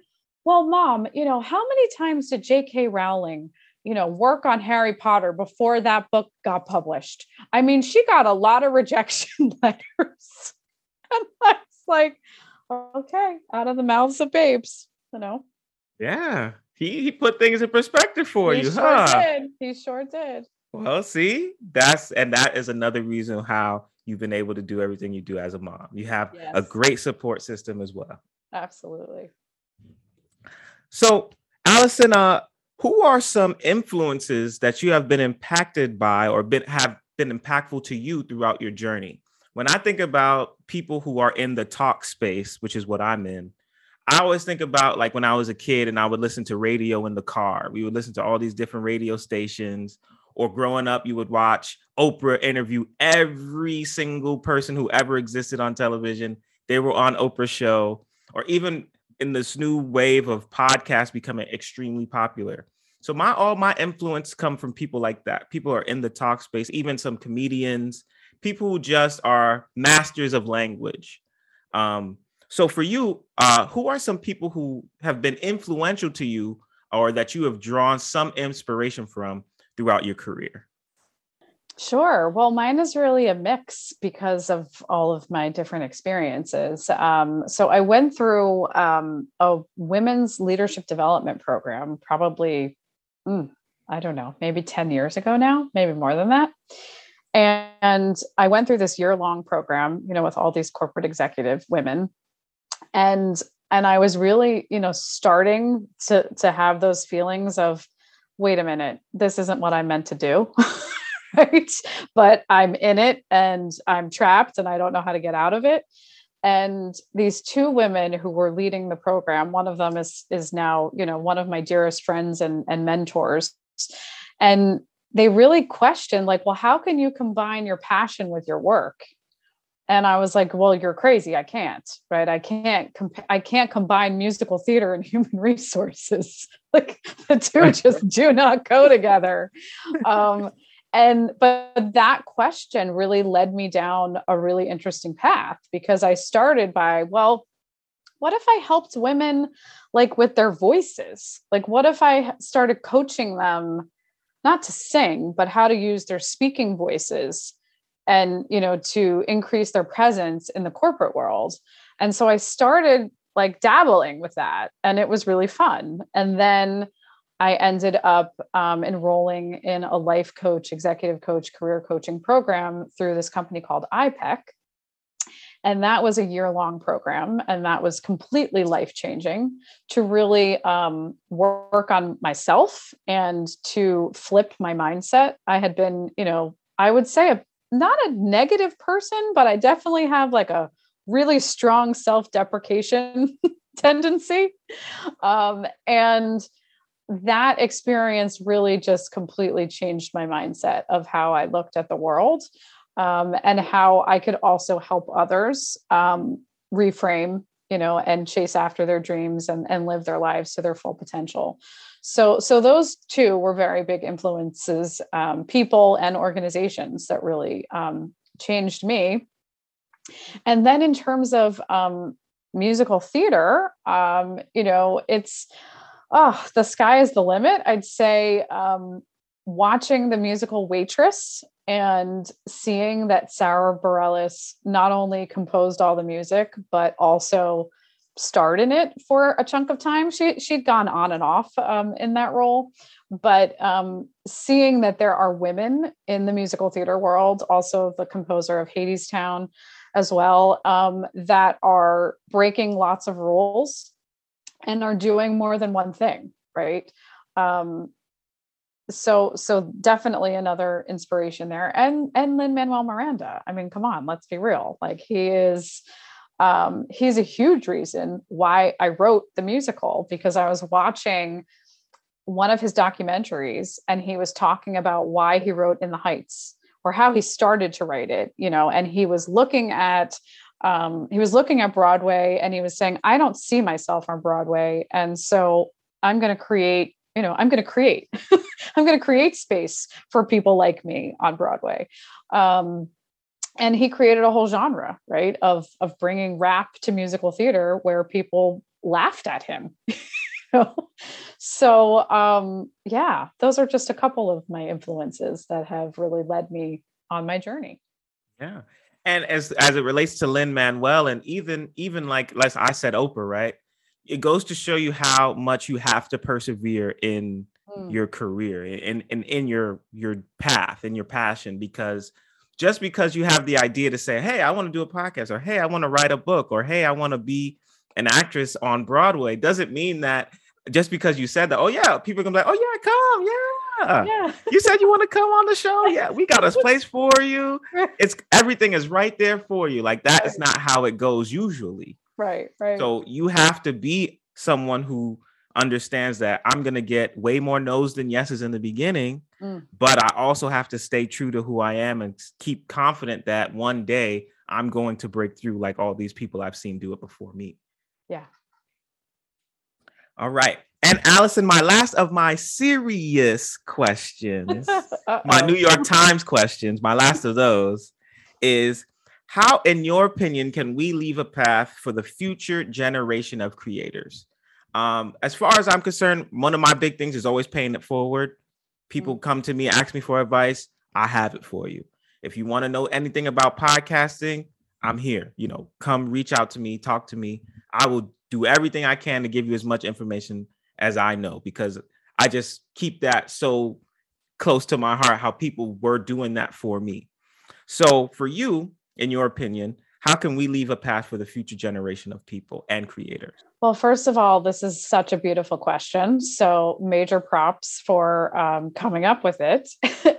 well mom you know how many times did jk rowling you know work on harry potter before that book got published i mean she got a lot of rejection letters and I was like, okay, out of the mouths of babes, you know. Yeah. He he put things in perspective for he you, sure huh? Did. He sure did. Well, see, that's and that is another reason how you've been able to do everything you do as a mom. You have Yes. a great support system as well. Absolutely. So, Allyson, uh, who are some influences that you have been impacted by or been have been impactful to you throughout your journey? When I think about people who are in the talk space, which is what I'm in, I always think about like when I was a kid and I would listen to radio in the car. We would listen to all these different radio stations. Or growing up, you would watch Oprah interview every single person who ever existed on television. They were on Oprah's show, or even in this new wave of podcasts becoming extremely popular. So my all my influence come from people like that. People are in the talk space, even some comedians, people who just are masters of language. Um, so for you, uh, who are some people who have been influential to you or that you have drawn some inspiration from throughout your career? Sure. Well, mine is really a mix because of all of my different experiences. Um, so I went through um, a women's leadership development program, probably, mm, I don't know, maybe 10 years ago now, maybe more than that. And I went through this year long program, you know, with all these corporate executive women. And and I was really, you know, starting to to have those feelings of, wait a minute, this isn't what I meant to do. right. But I'm in it and I'm trapped and I don't know how to get out of it. And these two women who were leading the program, one of them is is now, you know, one of my dearest friends and, and mentors. And they really questioned like well how can you combine your passion with your work and i was like well you're crazy i can't right i can't comp- i can't combine musical theater and human resources like the two just do not go together um, and but that question really led me down a really interesting path because i started by well what if i helped women like with their voices? Like what if i started coaching them not to sing, but how to use their speaking voices and you know to increase their presence in the corporate world? And so i started like dabbling with that and it was really fun. And then i ended up um, enrolling in a life coach executive coach career coaching program through this company called iPEC and that was a year long program and that was completely life changing to really um, work on myself and to flip my mindset. I had been you know i would say a, not a negative person but i definitely have like a really strong self-deprecation tendency. Um, and that experience really just completely changed my mindset of how i looked at the world um, and how I could also help others um, reframe, you know, and chase after their dreams and, and live their lives to their full potential. So, so those two were very big influences, um, people and organizations that really um, changed me. And then in terms of um, musical theater, um, you know, it's oh, the sky is the limit. I'd say watching the musical Waitress and seeing that Sara Bareilles not only composed all the music, but also starred in it for a chunk of time. She she'd gone on and off um, in that role, but um, seeing that there are women in the musical theater world, also the composer of Hadestown, as well, um, that are breaking lots of rules and are doing more than one thing, right? Um, so so definitely another inspiration there and and lin manuel miranda i mean come on let's be real like he is um he's a huge reason why i wrote the musical because i was watching one of his documentaries and he was talking about why he wrote in the heights or how he started to write it you know and he was looking at um, he was looking at broadway and he was saying i don't see myself on broadway. And so i'm going to create you know i'm going to create i'm going to create space for people like me on broadway. Um, and he created a whole genre right of of bringing rap to musical theater where people laughed at him. So um, yeah those are just a couple of my influences that have really led me on my journey. Yeah and as as it relates to lin manuel and even even like like i said oprah right it goes to show you how much you have to persevere in mm. your career and, and in your your path and your passion because just because you have the idea to say hey i want to do a podcast or hey i want to write a book or hey i want to be an actress on broadway doesn't mean that just because you said that oh yeah people are gonna be like oh yeah come yeah yeah. you said you want to come on the show. Yeah, we got a place for you. It's everything is right there for you. Like that is not how it goes usually. Right, right. So you have to be someone who understands that I'm going to get way more no's than yeses in the beginning, mm. but I also have to stay true to who I am and keep confident that one day I'm going to break through like all these people I've seen do it before me. Yeah. All right. And Allyson, my last of my serious questions, my New York Times questions, my last of those is how, in your opinion, can we leave a path for the future generation of creators? Um, as far as I'm concerned, one of my big things is always paying it forward. People mm. come to me, ask me for advice. I have it for you. If you want to know anything about podcasting, I'm here. You know, come reach out to me, talk to me. I will do everything I can to give you as much information as I know because I just keep that so close to my heart how people were doing that for me. So for you, in your opinion, how can we leave a path for the future generation of people and creators? Well, first of all, this is such a beautiful question. So, major props for um, coming up with it.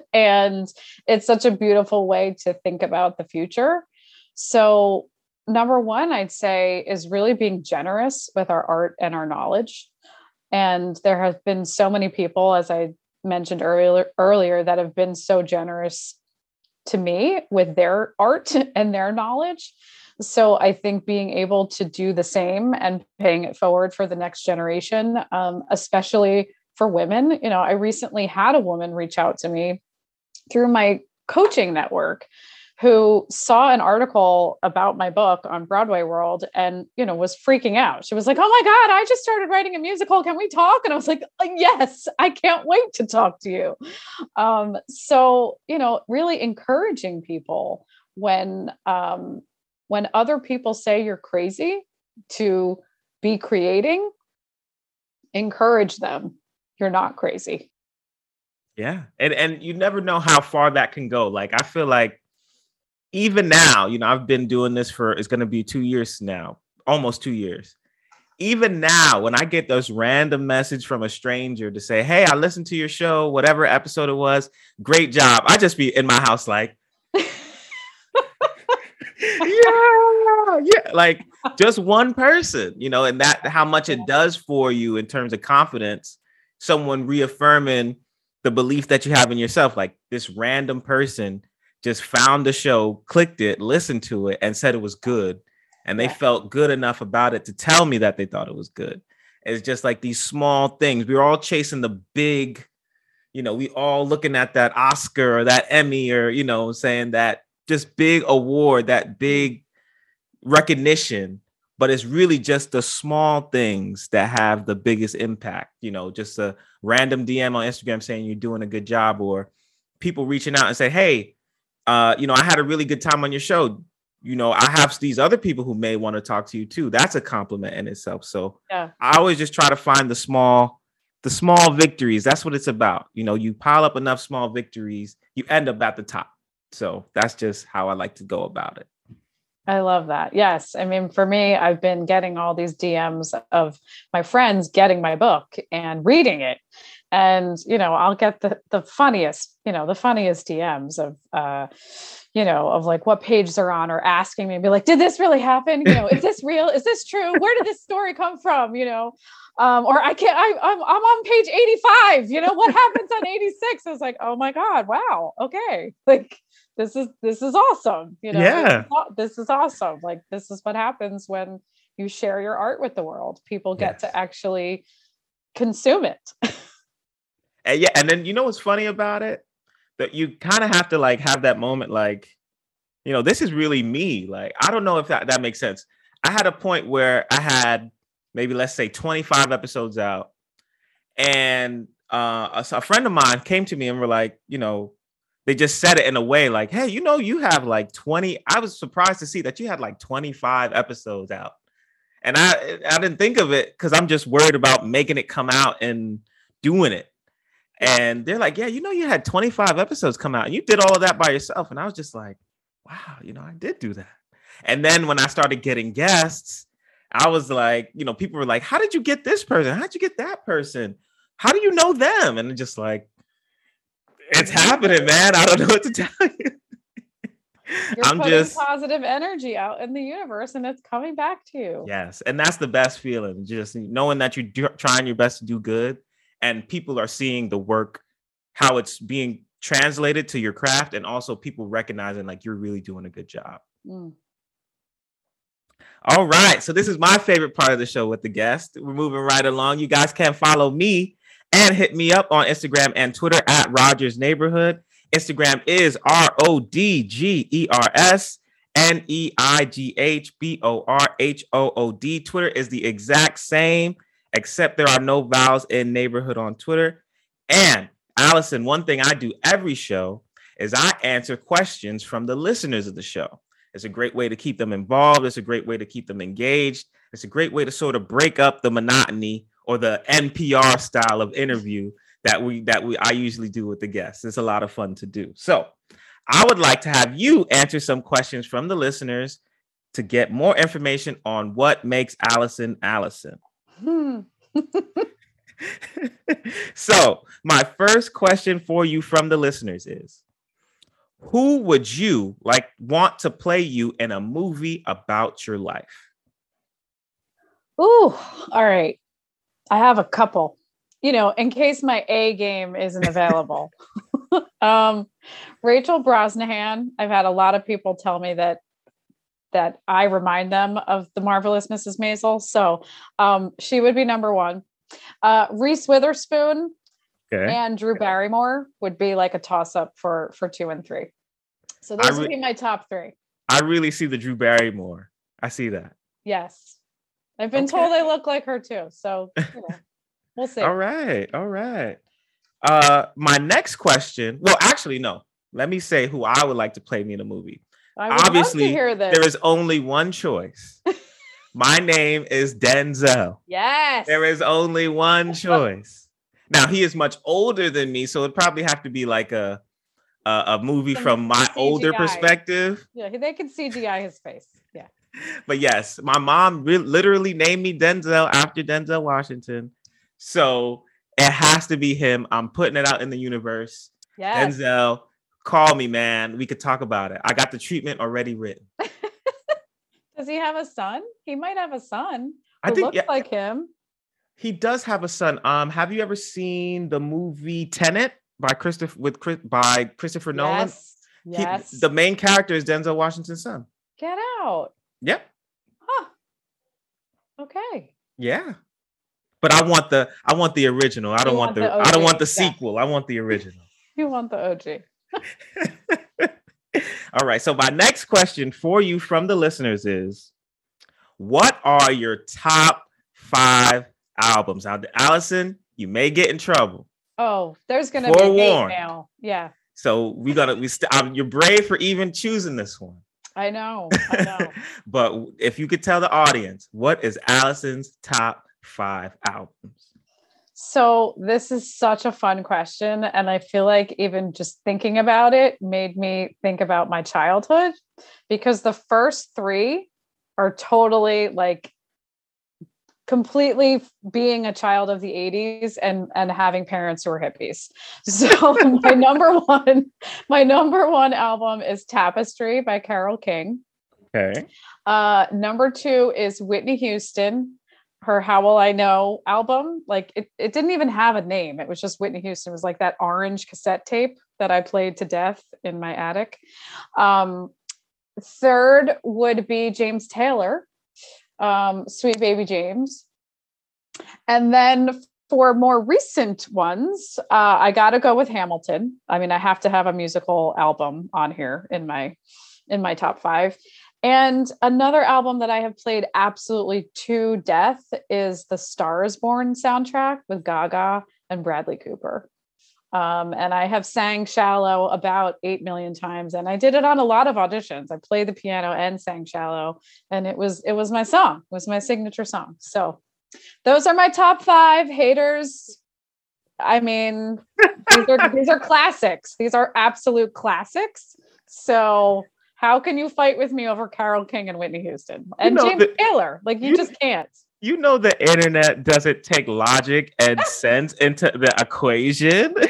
and it's such a beautiful way to think about the future. So, number one, I'd say is really being generous with our art and our knowledge. And there have been so many people, as I mentioned earlier, earlier that have been so generous to me with their art and their knowledge. So I think being able to do the same and paying it forward for the next generation, um, especially for women. You know, I recently had a woman reach out to me through my coaching network who saw an article about my book on Broadway World and, you know, was freaking out. She was like, Oh my God, I just started writing a musical. Can we talk? And I was like, "Uh, Yes, I can't wait to talk to you. Um, so, you know, really encouraging people when um, when other people say you're crazy to be creating, encourage them. You're not crazy. Yeah. And and you never know how far that can go. Like I feel like even now, you know, I've been doing this for it's gonna be two years now, almost two years. Even now, when I get those random message from a stranger to say, Hey, I listened to your show, whatever episode it was, great job. I just be in my house like yeah, yeah, like just one person, you know, and that how much it does for you in terms of confidence. Someone reaffirming the belief that you have in yourself. Like this random person just found the show, clicked it, listened to it, and said it was good. And they Yeah. felt good enough about it to tell me that they thought it was good. It's just like these small things. We were all chasing the big, you know, we all looking at that Oscar or that Emmy or, you know, saying that just big award, that big recognition. But it's really just the small things that have the biggest impact. You know, just a random DM on Instagram saying you're doing a good job, or people reaching out and say, "Hey, uh, you know, I had a really good time on your show. You know, I have these other people who may want to talk to you too. That's a compliment in itself. So Yeah. I always just try to find the small, the small victories. That's what it's about. You know, you pile up enough small victories, you end up at the top. So that's just how I like to go about it. I love that. Yes. I mean, for me, I've been getting all these DMs of my friends getting my book and reading it. And, you know, I'll get the the funniest, you know, the funniest DMs of uh, you know, of like what page they're on or asking me, be like, did this really happen? You know, is this real? Is this true? Where did this story come from? You know, um, or I can't, I, I'm, I'm on page 85, you know, what happens on 86? I was like, oh my God, wow. Okay. Like, this is, this is awesome. You know, this Yeah. is this is awesome. Like, this is what happens when you share your art with the world. People get Yes. to actually consume it. And yeah, and then you know what's funny about it? That you kind of have to like have that moment, like, you know, this is really me. Like, I don't know if that, that makes sense. I had a point where I had maybe let's say 25 episodes out, and uh, a, a friend of mine came to me and were like, you know, they just said it in a way like, hey, you know, you have like 20. I was surprised to see that you had like 25 episodes out. And I I didn't think of it because I'm just worried about making it come out and doing it. And they're like, yeah, you know, you had 25 episodes come out and you did all of that by yourself. And I was just like, wow, you know, I did do that. And then when I started getting guests, I was like, you know, people were like, how did you get this person? How'd you get that person? How do you know them? And just like, it's happening, man. I don't know what to tell you. You're I'm putting just positive energy out in the universe and it's coming back to you. Yes, and that's the best feeling. Just knowing that you're do- trying your best to do good, and people are seeing the work, how it's being translated to your craft, and also people recognizing like you're really doing a good job. Mm. All right, so this is my favorite part of the show with the guest. We're moving right along. You guys can follow me and hit me up on Instagram and Twitter at Rodgers Neighborhood. Instagram is R O D G E R S N E I G H B O R H O O D. Twitter is the exact same, except there are no vowels in neighborhood on Twitter. And Allyson, one thing I do every show is I answer questions from the listeners of the show. It's a great way to keep them involved. It's a great way to keep them engaged. It's a great way to sort of break up the monotony or the NPR style of interview that we that we I usually do with the guests. It's a lot of fun to do. So I would like to have you answer some questions from the listeners to get more information on what makes Allyson Allyson. Hmm. so, my first question for you from the listeners is Who would you like want to play you in a movie about your life? Ooh, all right. I have a couple. You know, in case my A game isn't available. um, Rachel Brosnahan. I've had a lot of people tell me that that I remind them of the marvelous Mrs. Maisel. So um, she would be number one. Uh, Reese Witherspoon Okay. and Drew Barrymore would be like a toss up for for two and three. So those would be my top three. I really see the Drew Barrymore. I see that. Yes. I've been Okay. told I look like her too. So you know, we'll see. All right, all right. Uh, my next question. Well, actually, no. Let me say who I would like to play me in a movie. I would love Obviously, to hear this. There is only one choice. My name is Denzel. yes. There is only one choice. Now he is much older than me, so it'd probably have to be like a a, a movie Some from my older perspective. Yeah, they can CGI his face. Yeah. But yes, my mom re- literally named me Denzel after Denzel Washington, so it has to be him. I'm putting it out in the universe. Yes. Denzel, call me, man. We could talk about it. I got the treatment already written. Does he have a son? He might have a son I think looks yeah, like him. he does have a son. Um, have you ever seen the movie Tenet by Christopher with Chris, by Christopher Nolan? Yes. He- Yes. the main character is Denzel Washington's son. Get out. Yep. Huh. Okay. Yeah. But I want the I want the original. I don't want, want the, the I don't want the yeah. sequel. I want the original. You want the OG. All right. So my next question for you from the listeners is what are your top five albums? Now, Allyson, you may get in trouble. Oh, there's gonna be a hate mail. Yeah. So we gotta we st- um, you're brave for even choosing this one. I know. I know. but if you could tell the audience, what is Allyson's top five albums? So this is such a fun question. And I feel like even just thinking about it made me think about my childhood because the first three are totally like completely being a child of the 80s and and having parents who are hippies. So my number one, my number one album is Tapestry by Carole King. Okay. Uh, number two is Whitney Houston, her How Will I Know album. Like it, it didn't even have a name. It was just Whitney Houston. It was like that orange cassette tape that I played to death in my attic. Um, third would be James Taylor, um, Sweet Baby James. And then for more recent ones, uh, I got to go with Hamilton. I mean, I have to have a musical album on here in my in my top five. And another album that I have played absolutely to death is the Stars Born soundtrack with Gaga and Bradley Cooper. Um, and I have sang Shallow about 8 million times. And I did it on a lot of auditions. I played the piano and sang Shallow. And it was it was my song, it was my signature song. So those are my top five haters. I mean, these are these are classics. These are absolute classics. So how can you fight with me over Carole King and Whitney Houston and know James that- Taylor? Like you, you- just can't. You know the internet doesn't take logic and sense into the equation.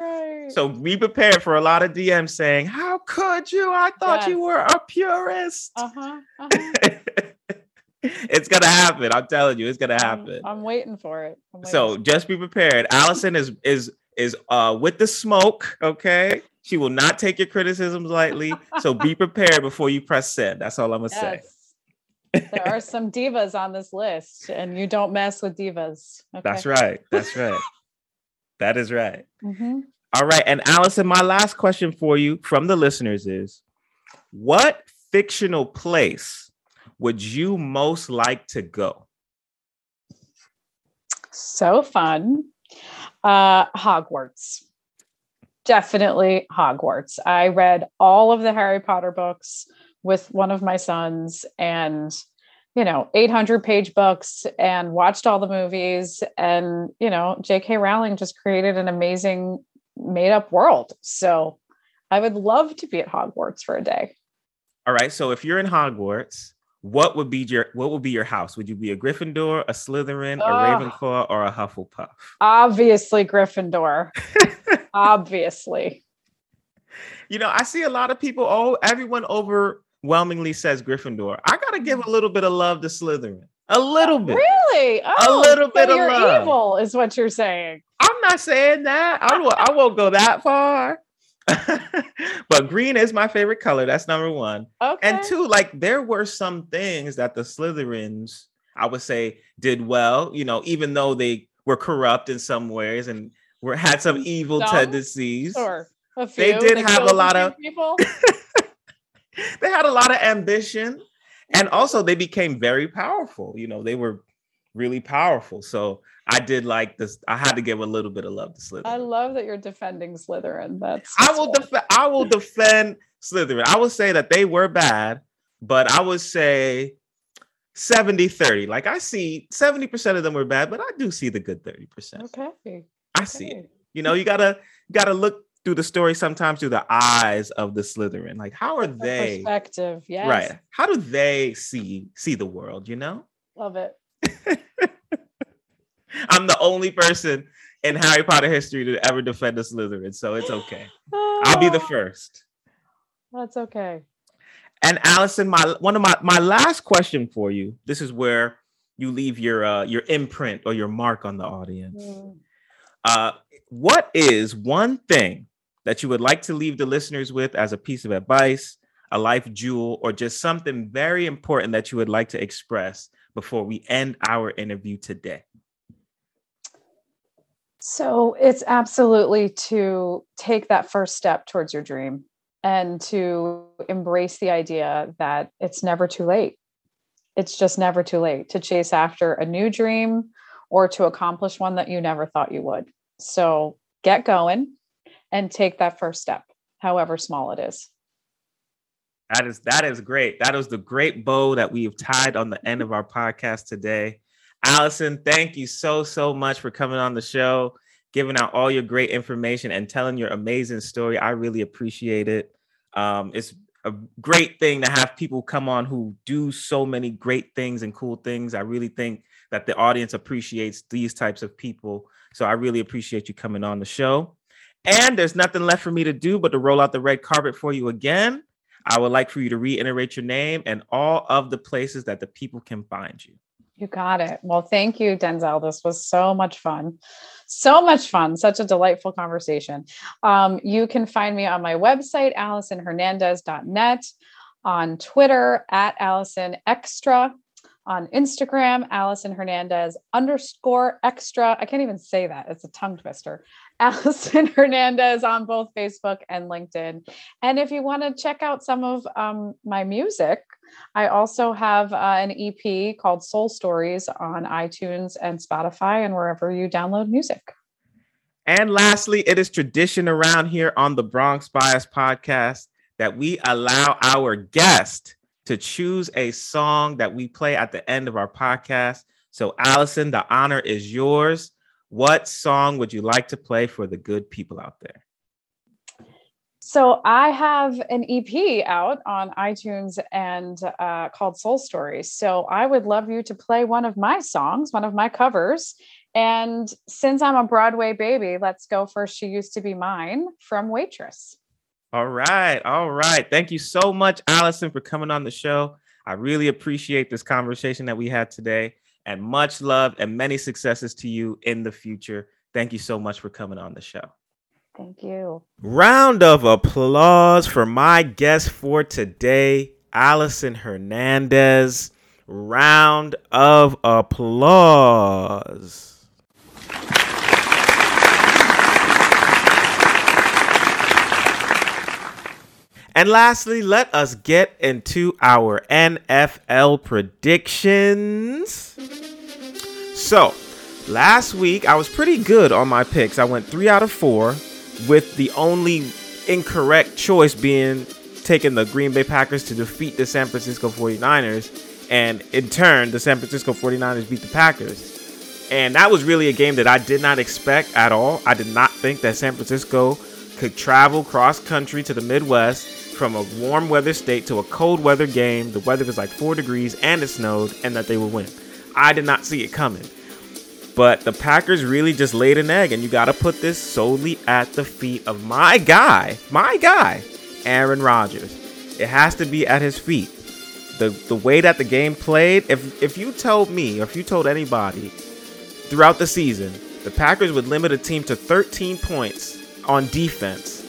Right. so be prepared for a lot of DMs saying, How could you? I thought you were a purist. uh-huh. uh-huh. it's gonna happen. I'm telling you, it's gonna I'm, happen. I'm waiting for it. Waiting So just be prepared. Allyson is is is uh with the smoke, okay? She will not take your criticisms lightly. So be prepared before you press send. That's all I'm gonna say. There are some divas on this list, and you don't mess with divas. Okay? That's right. That's right. that is right. Mhm. All right. And Allyson, my last question for you from the listeners is what fictional place would you most like to go? So fun. Uh, Hogwarts. Definitely Hogwarts. I read all of the Harry Potter books with one of my sons and, you know, 800 page books and watched all the movies. And, you know, J.K. Rowling just created an amazing made up world. So I would love to be at Hogwarts for a day. All right. So if you're in Hogwarts, what would be your what would be your house? Would you be a Gryffindor, a Slytherin, a ah. Ravenclaw, or a Hufflepuff? Obviously, Gryffindor. Obviously. You know, I see a lot of people. Oh, everyone overwhelmingly says Gryffindor. I gotta give a little bit of love to Slytherin. A little bit. Really? Oh, little so bit of love. evil, is what you're saying. I'm not saying that. I won't, I won't go that far. but green is my favorite color. That's number one. Okay. And two, like there were some things that the Slytherins, I would say, did well. You know, even though they were corrupt in some ways and were had some evil Some? tendencies. Sure. A They few. did have a lot of- people. they had a lot of ambition and also they became very powerful you know they were really powerful so i did like this i had to give a little bit of love to Slytherin. I love that you're defending Slytherin. That's i will defend i will defend slytherin i will say that they were bad but i would say 70 30 like i see 70% of them were bad but i do see the good 30% okay. i see it you know you gotta you gotta look through the story sometimes through the eyes of the slytherin like how are they Perspective. Yes. right how do they see see the world you know Love it. i'm the only person in harry potter history to ever defend a slytherin so it's okay i'll be the Ah, first That's okay. and allyson my one of my my last question for you this is where you leave your uh your imprint or your mark on the audience Mm. uh what is one thing that you would like to leave the listeners with as a piece of advice a life jewel or just something very important that you would like to express before we end our interview today So it's absolutely to take that first step towards your dream and to embrace the idea that it's never too late. It's just never too late to chase after a new dream or to accomplish one that you never thought you would. So get going and take that first step, however small it is. That is that is great. That is the great bow that we've tied on the end of our podcast today. Allyson, thank you so so much for coming on the show, giving out all your great information and telling your amazing story. I really appreciate it. Um, it's a great thing to have people come on who do so many great things and cool things. I really think that the audience appreciates these types of people. So I really appreciate you coming on the show. And there's nothing left for me to do but to roll out the red carpet for you again. I would like for you to reiterate your name and all of the places that the people can find you. You got it. Well, thank you, Denzel. This was so much fun. So much fun. Such a delightful conversation. Um, you can find me on my website, AllysonHernandez.net, on Twitter at Allyson Extra, on Instagram, Allyson Hernandez underscore extra. I can't even say that. It's a tongue twister. Allyson Hernandez on both Facebook and LinkedIn. And if you want to check out some of um, my music, I also have uh, an EP called Soul Stories on iTunes and Spotify and wherever you download music. And lastly, it is tradition around here on the Bronx Bias podcast that we allow our guest to choose a song that we play at the end of our podcast. So, Allyson, the honor is yours. What song would you like to play for the good people out there? So I have an EP out on iTunes and uh, called Soul Stories. So I would love you to play one of my songs, one of my covers. And since I'm a Broadway baby, let's go for She Used to Be Mine from Waitress. All right. All right. Thank you so much, Allyson, for coming on the show. I really appreciate this conversation that we had today and much love and many successes to you in the future. Thank you so much for coming on the show. Thank you. Round of applause for my guest for today, Allyson Hernandez. Round of applause. And lastly, let us get into our NFL predictions. So, last week I was pretty good on my picks. I went three out of four, with the only incorrect choice being taking the Green Bay Packers to defeat the San Francisco 49ers. And in turn, the San Francisco 49ers beat the Packers. And that was really a game that I did not expect at all. I did not think that San Francisco could travel cross country to the Midwest from a warm weather state to a cold weather game. The weather was like four degrees and it snowed, and that they would win. I did not see it coming. But the Packers really just laid an egg, and you got to put this solely at the feet of my guy, my guy, Aaron Rodgers. It has to be at his feet. The the way that the game played, if if you told me or if you told anybody throughout the season, the Packers would limit a team to 13 points on defense.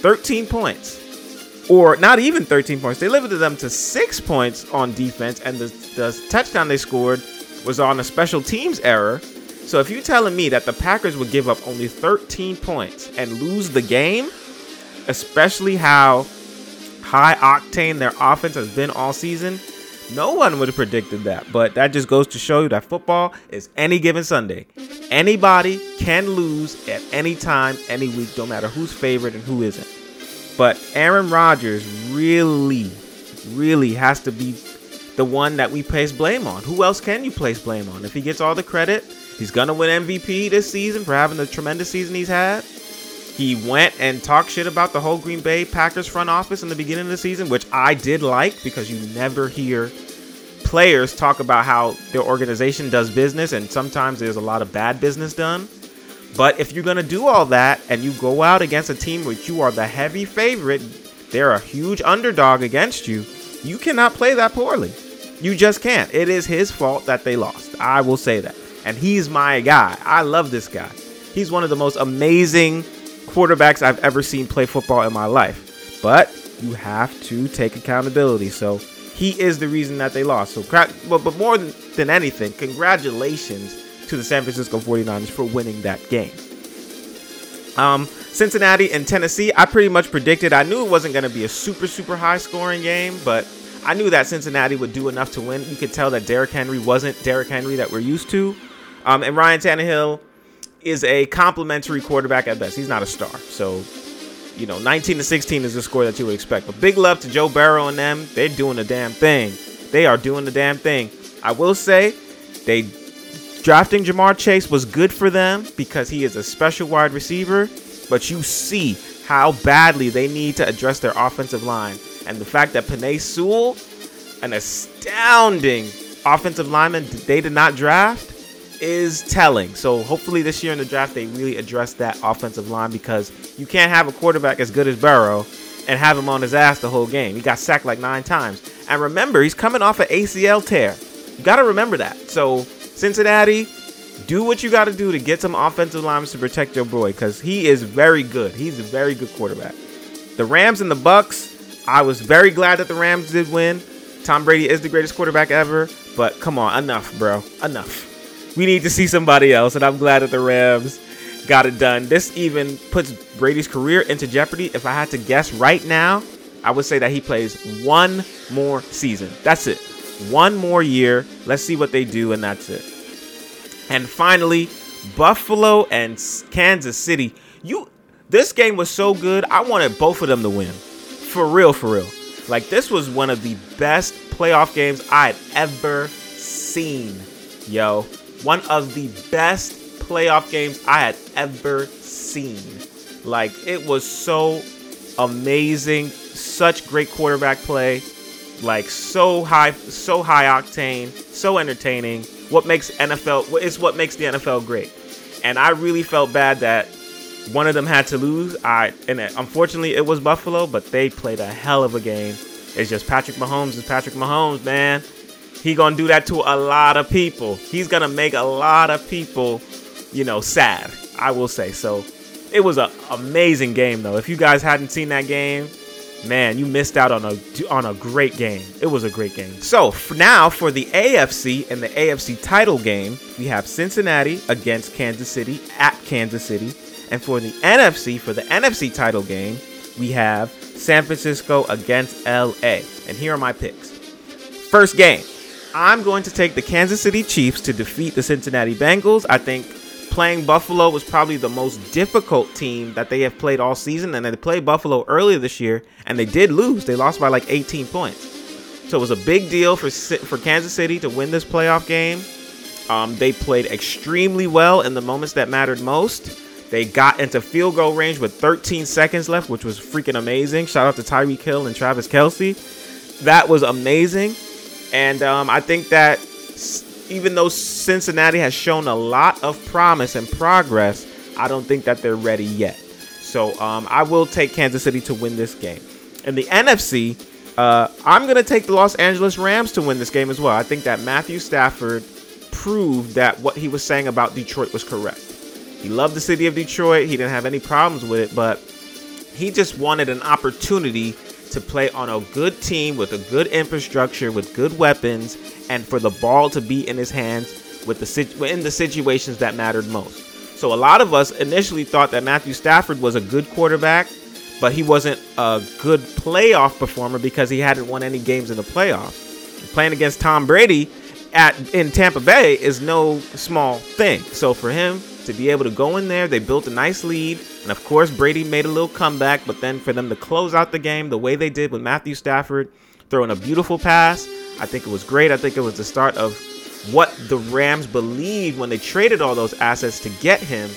13 points. Or not even 13 points. They limited them to 6 points on defense and the, the touchdown they scored was on a special teams error. So if you're telling me that the Packers would give up only 13 points and lose the game, especially how high octane their offense has been all season, no one would have predicted that. But that just goes to show you that football is any given Sunday. Anybody can lose at any time, any week, no matter who's favored and who isn't. But Aaron Rodgers really, really has to be the one that we place blame on. Who else can you place blame on? If he gets all the credit, he's gonna win MVP this season for having the tremendous season he's had. He went and talked shit about the whole Green Bay Packers front office in the beginning of the season, which I did like because you never hear players talk about how their organization does business, and sometimes there's a lot of bad business done. But if you're going to do all that and you go out against a team which you are the heavy favorite, they're a huge underdog against you, you cannot play that poorly. You just can't. It is his fault that they lost. I will say that. And he's my guy. I love this guy. He's one of the most amazing quarterbacks I've ever seen play football in my life. But you have to take accountability. So he is the reason that they lost. So, but, but more than, than anything, congratulations to the San Francisco 49ers for winning that game. Um, Cincinnati and Tennessee, I pretty much predicted. I knew it wasn't going to be a super, super high scoring game, but I knew that Cincinnati would do enough to win. You could tell that Derrick Henry wasn't Derrick Henry that we're used to. Um, and Ryan Tannehill is a complimentary quarterback at best. He's not a star. So, you know, 19 to 16 is the score that you would expect. But big love to Joe Burrow and them. They're doing the damn thing. They are doing the damn thing. I will say, they drafting Ja'Marr Chase was good for them because he is a special wide receiver. But you see how badly they need to address their offensive line. And the fact that Penei Sewell, an astounding offensive lineman they did not draft, is telling. So hopefully this year in the draft they really address that offensive line because you can't have a quarterback as good as Burrow and have him on his ass the whole game. He got sacked like nine times. And remember, he's coming off an ACL tear. You got to remember that. So Cincinnati, do what you got to do to get some offensive linemen to protect your boy because he is very good. He's a very good quarterback. The Rams and the Bucs. I was very glad that the Rams did win. Tom Brady is the greatest quarterback ever, but come on, enough, bro. Enough we need to see somebody else, and I'm glad that the Rams got it done. This even puts Brady's career into jeopardy. If I had to guess right now, I would say that he plays one more season. That's it. One more year. Let's see what they do, and that's it. And finally, Buffalo and Kansas City. You this game was so good. I wanted both of them to win. For real, for real. Like this was one of the best playoff games I'd ever seen. Yo, one of the best playoff games I had ever seen. Like it was so amazing, such great quarterback play, like so high, so high octane, so entertaining. What makes NFL is what makes the NFL great. And I really felt bad that one of them had to lose. I and unfortunately it was Buffalo, but they played a hell of a game. It's just Patrick Mahomes is Patrick Mahomes, man. He gonna do that to a lot of people. He's gonna make a lot of people, you know, sad. I will say so. It was an amazing game though. If you guys hadn't seen that game, man, you missed out on a on a great game. It was a great game. So for now, for the AFC and the AFC title game, we have Cincinnati against Kansas City at Kansas City, and for the NFC, for the NFC title game, we have San Francisco against LA. And here are my picks. First game, I'm going to take the Kansas City Chiefs to defeat the Cincinnati Bengals. I think playing Buffalo was probably the most difficult team that they have played all season, and they played Buffalo earlier this year, and they did lose. They lost by like 18 points. So it was a big deal for for Kansas City to win this playoff game. Um, they played extremely well in the moments that mattered most. They got into field goal range with 13 seconds left, which was freaking amazing. Shout out to Tyreek Hill and Travis Kelce. That was amazing. And um, I think that even though Cincinnati has shown a lot of promise and progress, I don't think that they're ready yet. So um, I will take Kansas City to win this game. In the NFC, uh, I'm going to take the Los Angeles Rams to win this game as well. I think that Matthew Stafford proved that what he was saying about Detroit was correct. He loved the city of Detroit. He didn't have any problems with it, but he just wanted an opportunity to play on a good team with a good infrastructure, with good weapons, and for the ball to be in his hands with the in the situations that mattered most. So a lot of us initially thought that Matthew Stafford was a good quarterback, but he wasn't a good playoff performer because he hadn't won any games in the playoffs. Playing against Tom Brady at in Tampa Bay is no small thing. So for him to be able to go in there, they built a nice lead, and of course Brady made a little comeback. But then for them to close out the game the way they did with Matthew Stafford throwing a beautiful pass, I think it was great. I think it was the start of what the Rams believed when they traded all those assets to get him.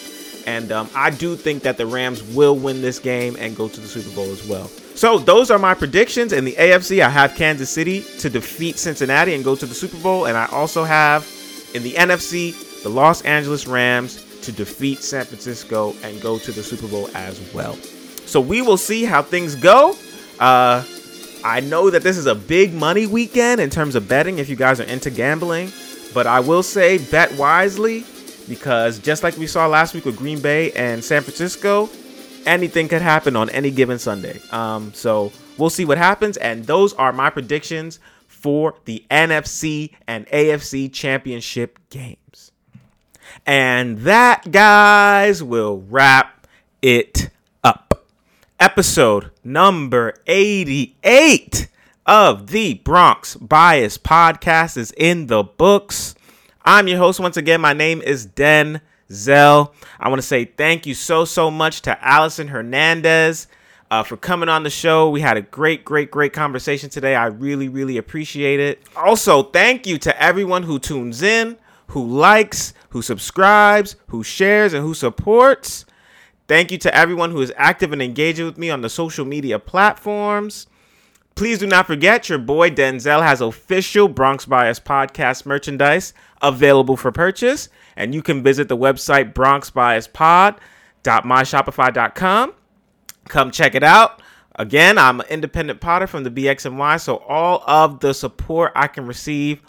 And um, I do think that the Rams will win this game and go to the Super Bowl as well. So those are my predictions. In the AFC, I have Kansas City to defeat Cincinnati and go to the Super Bowl. And I also have in the NFC, the Los Angeles Rams to defeat San Francisco and go to the Super Bowl as well. So we will see how things go. Uh, I know that this is a big money weekend in terms of betting if you guys are into gambling, but I will say bet wisely because just like we saw last week with Green Bay and San Francisco, anything could happen on any given Sunday. Um, so we'll see what happens, and those are my predictions for the NFC and AFC championship games. And that, guys, will wrap it up. Episode number 88 of the Bronx Bias podcast is in the books. I'm your host once again. My name is Denzel. I want to say thank you so, so much to Allyson Hernandez uh, for coming on the show. We had a great, great, great conversation today. I really, really appreciate it. Also, thank you to everyone who tunes in, who likes, who subscribes, who shares, and who supports. Thank you to everyone who is active and engaging with me on the social media platforms. Please do not forget your boy Denzel has official Bronx Bias podcast merchandise available for purchase, and you can visit the website bronxbiaspod.myshopify.com. Come check it out. Again, I'm an independent potter from the BXNY, so all of the support I can receive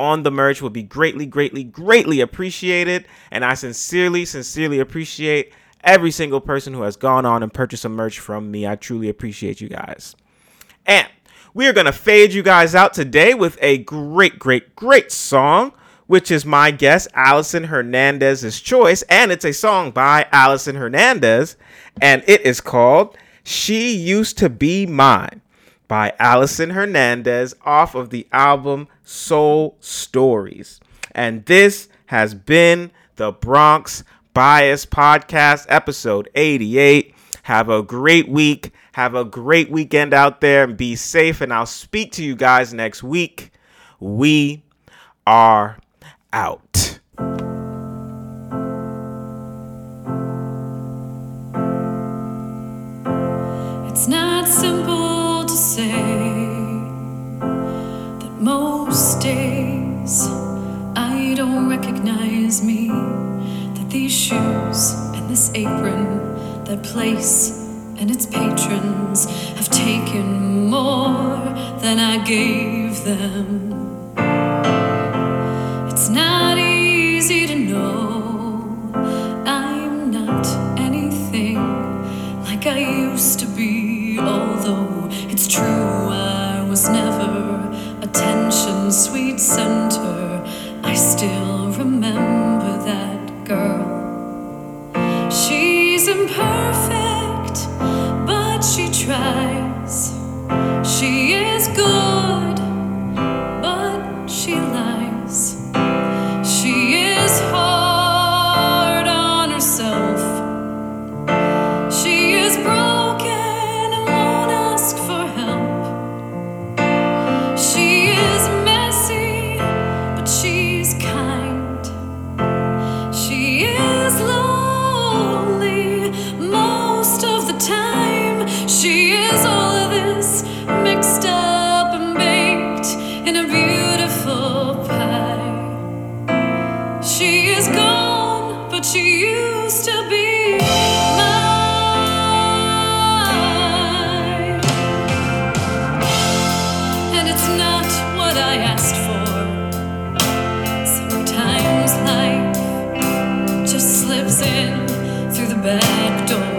on the merch will be greatly, greatly, greatly appreciated. And I sincerely, sincerely appreciate every single person who has gone on and purchased some merch from me. I truly appreciate you guys. And we are going to fade you guys out today with a great, great, great song, which is my guest, Allyson Hernandez's choice. And it's a song by Allyson Hernandez, and it is called She Used to Be Mine by Allyson Hernandez off of the album Soul Stories. And this has been the Bronx Bias Podcast, episode 88. Have a great week. Have a great weekend out there and be safe. And I'll speak to you guys next week. We are out. Recognize me. That these shoes and this apron, that place and its patrons have taken more than I gave them. It's not easy to know I'm not anything like I used to be, although it's true I was never attention sweet center. I still back door.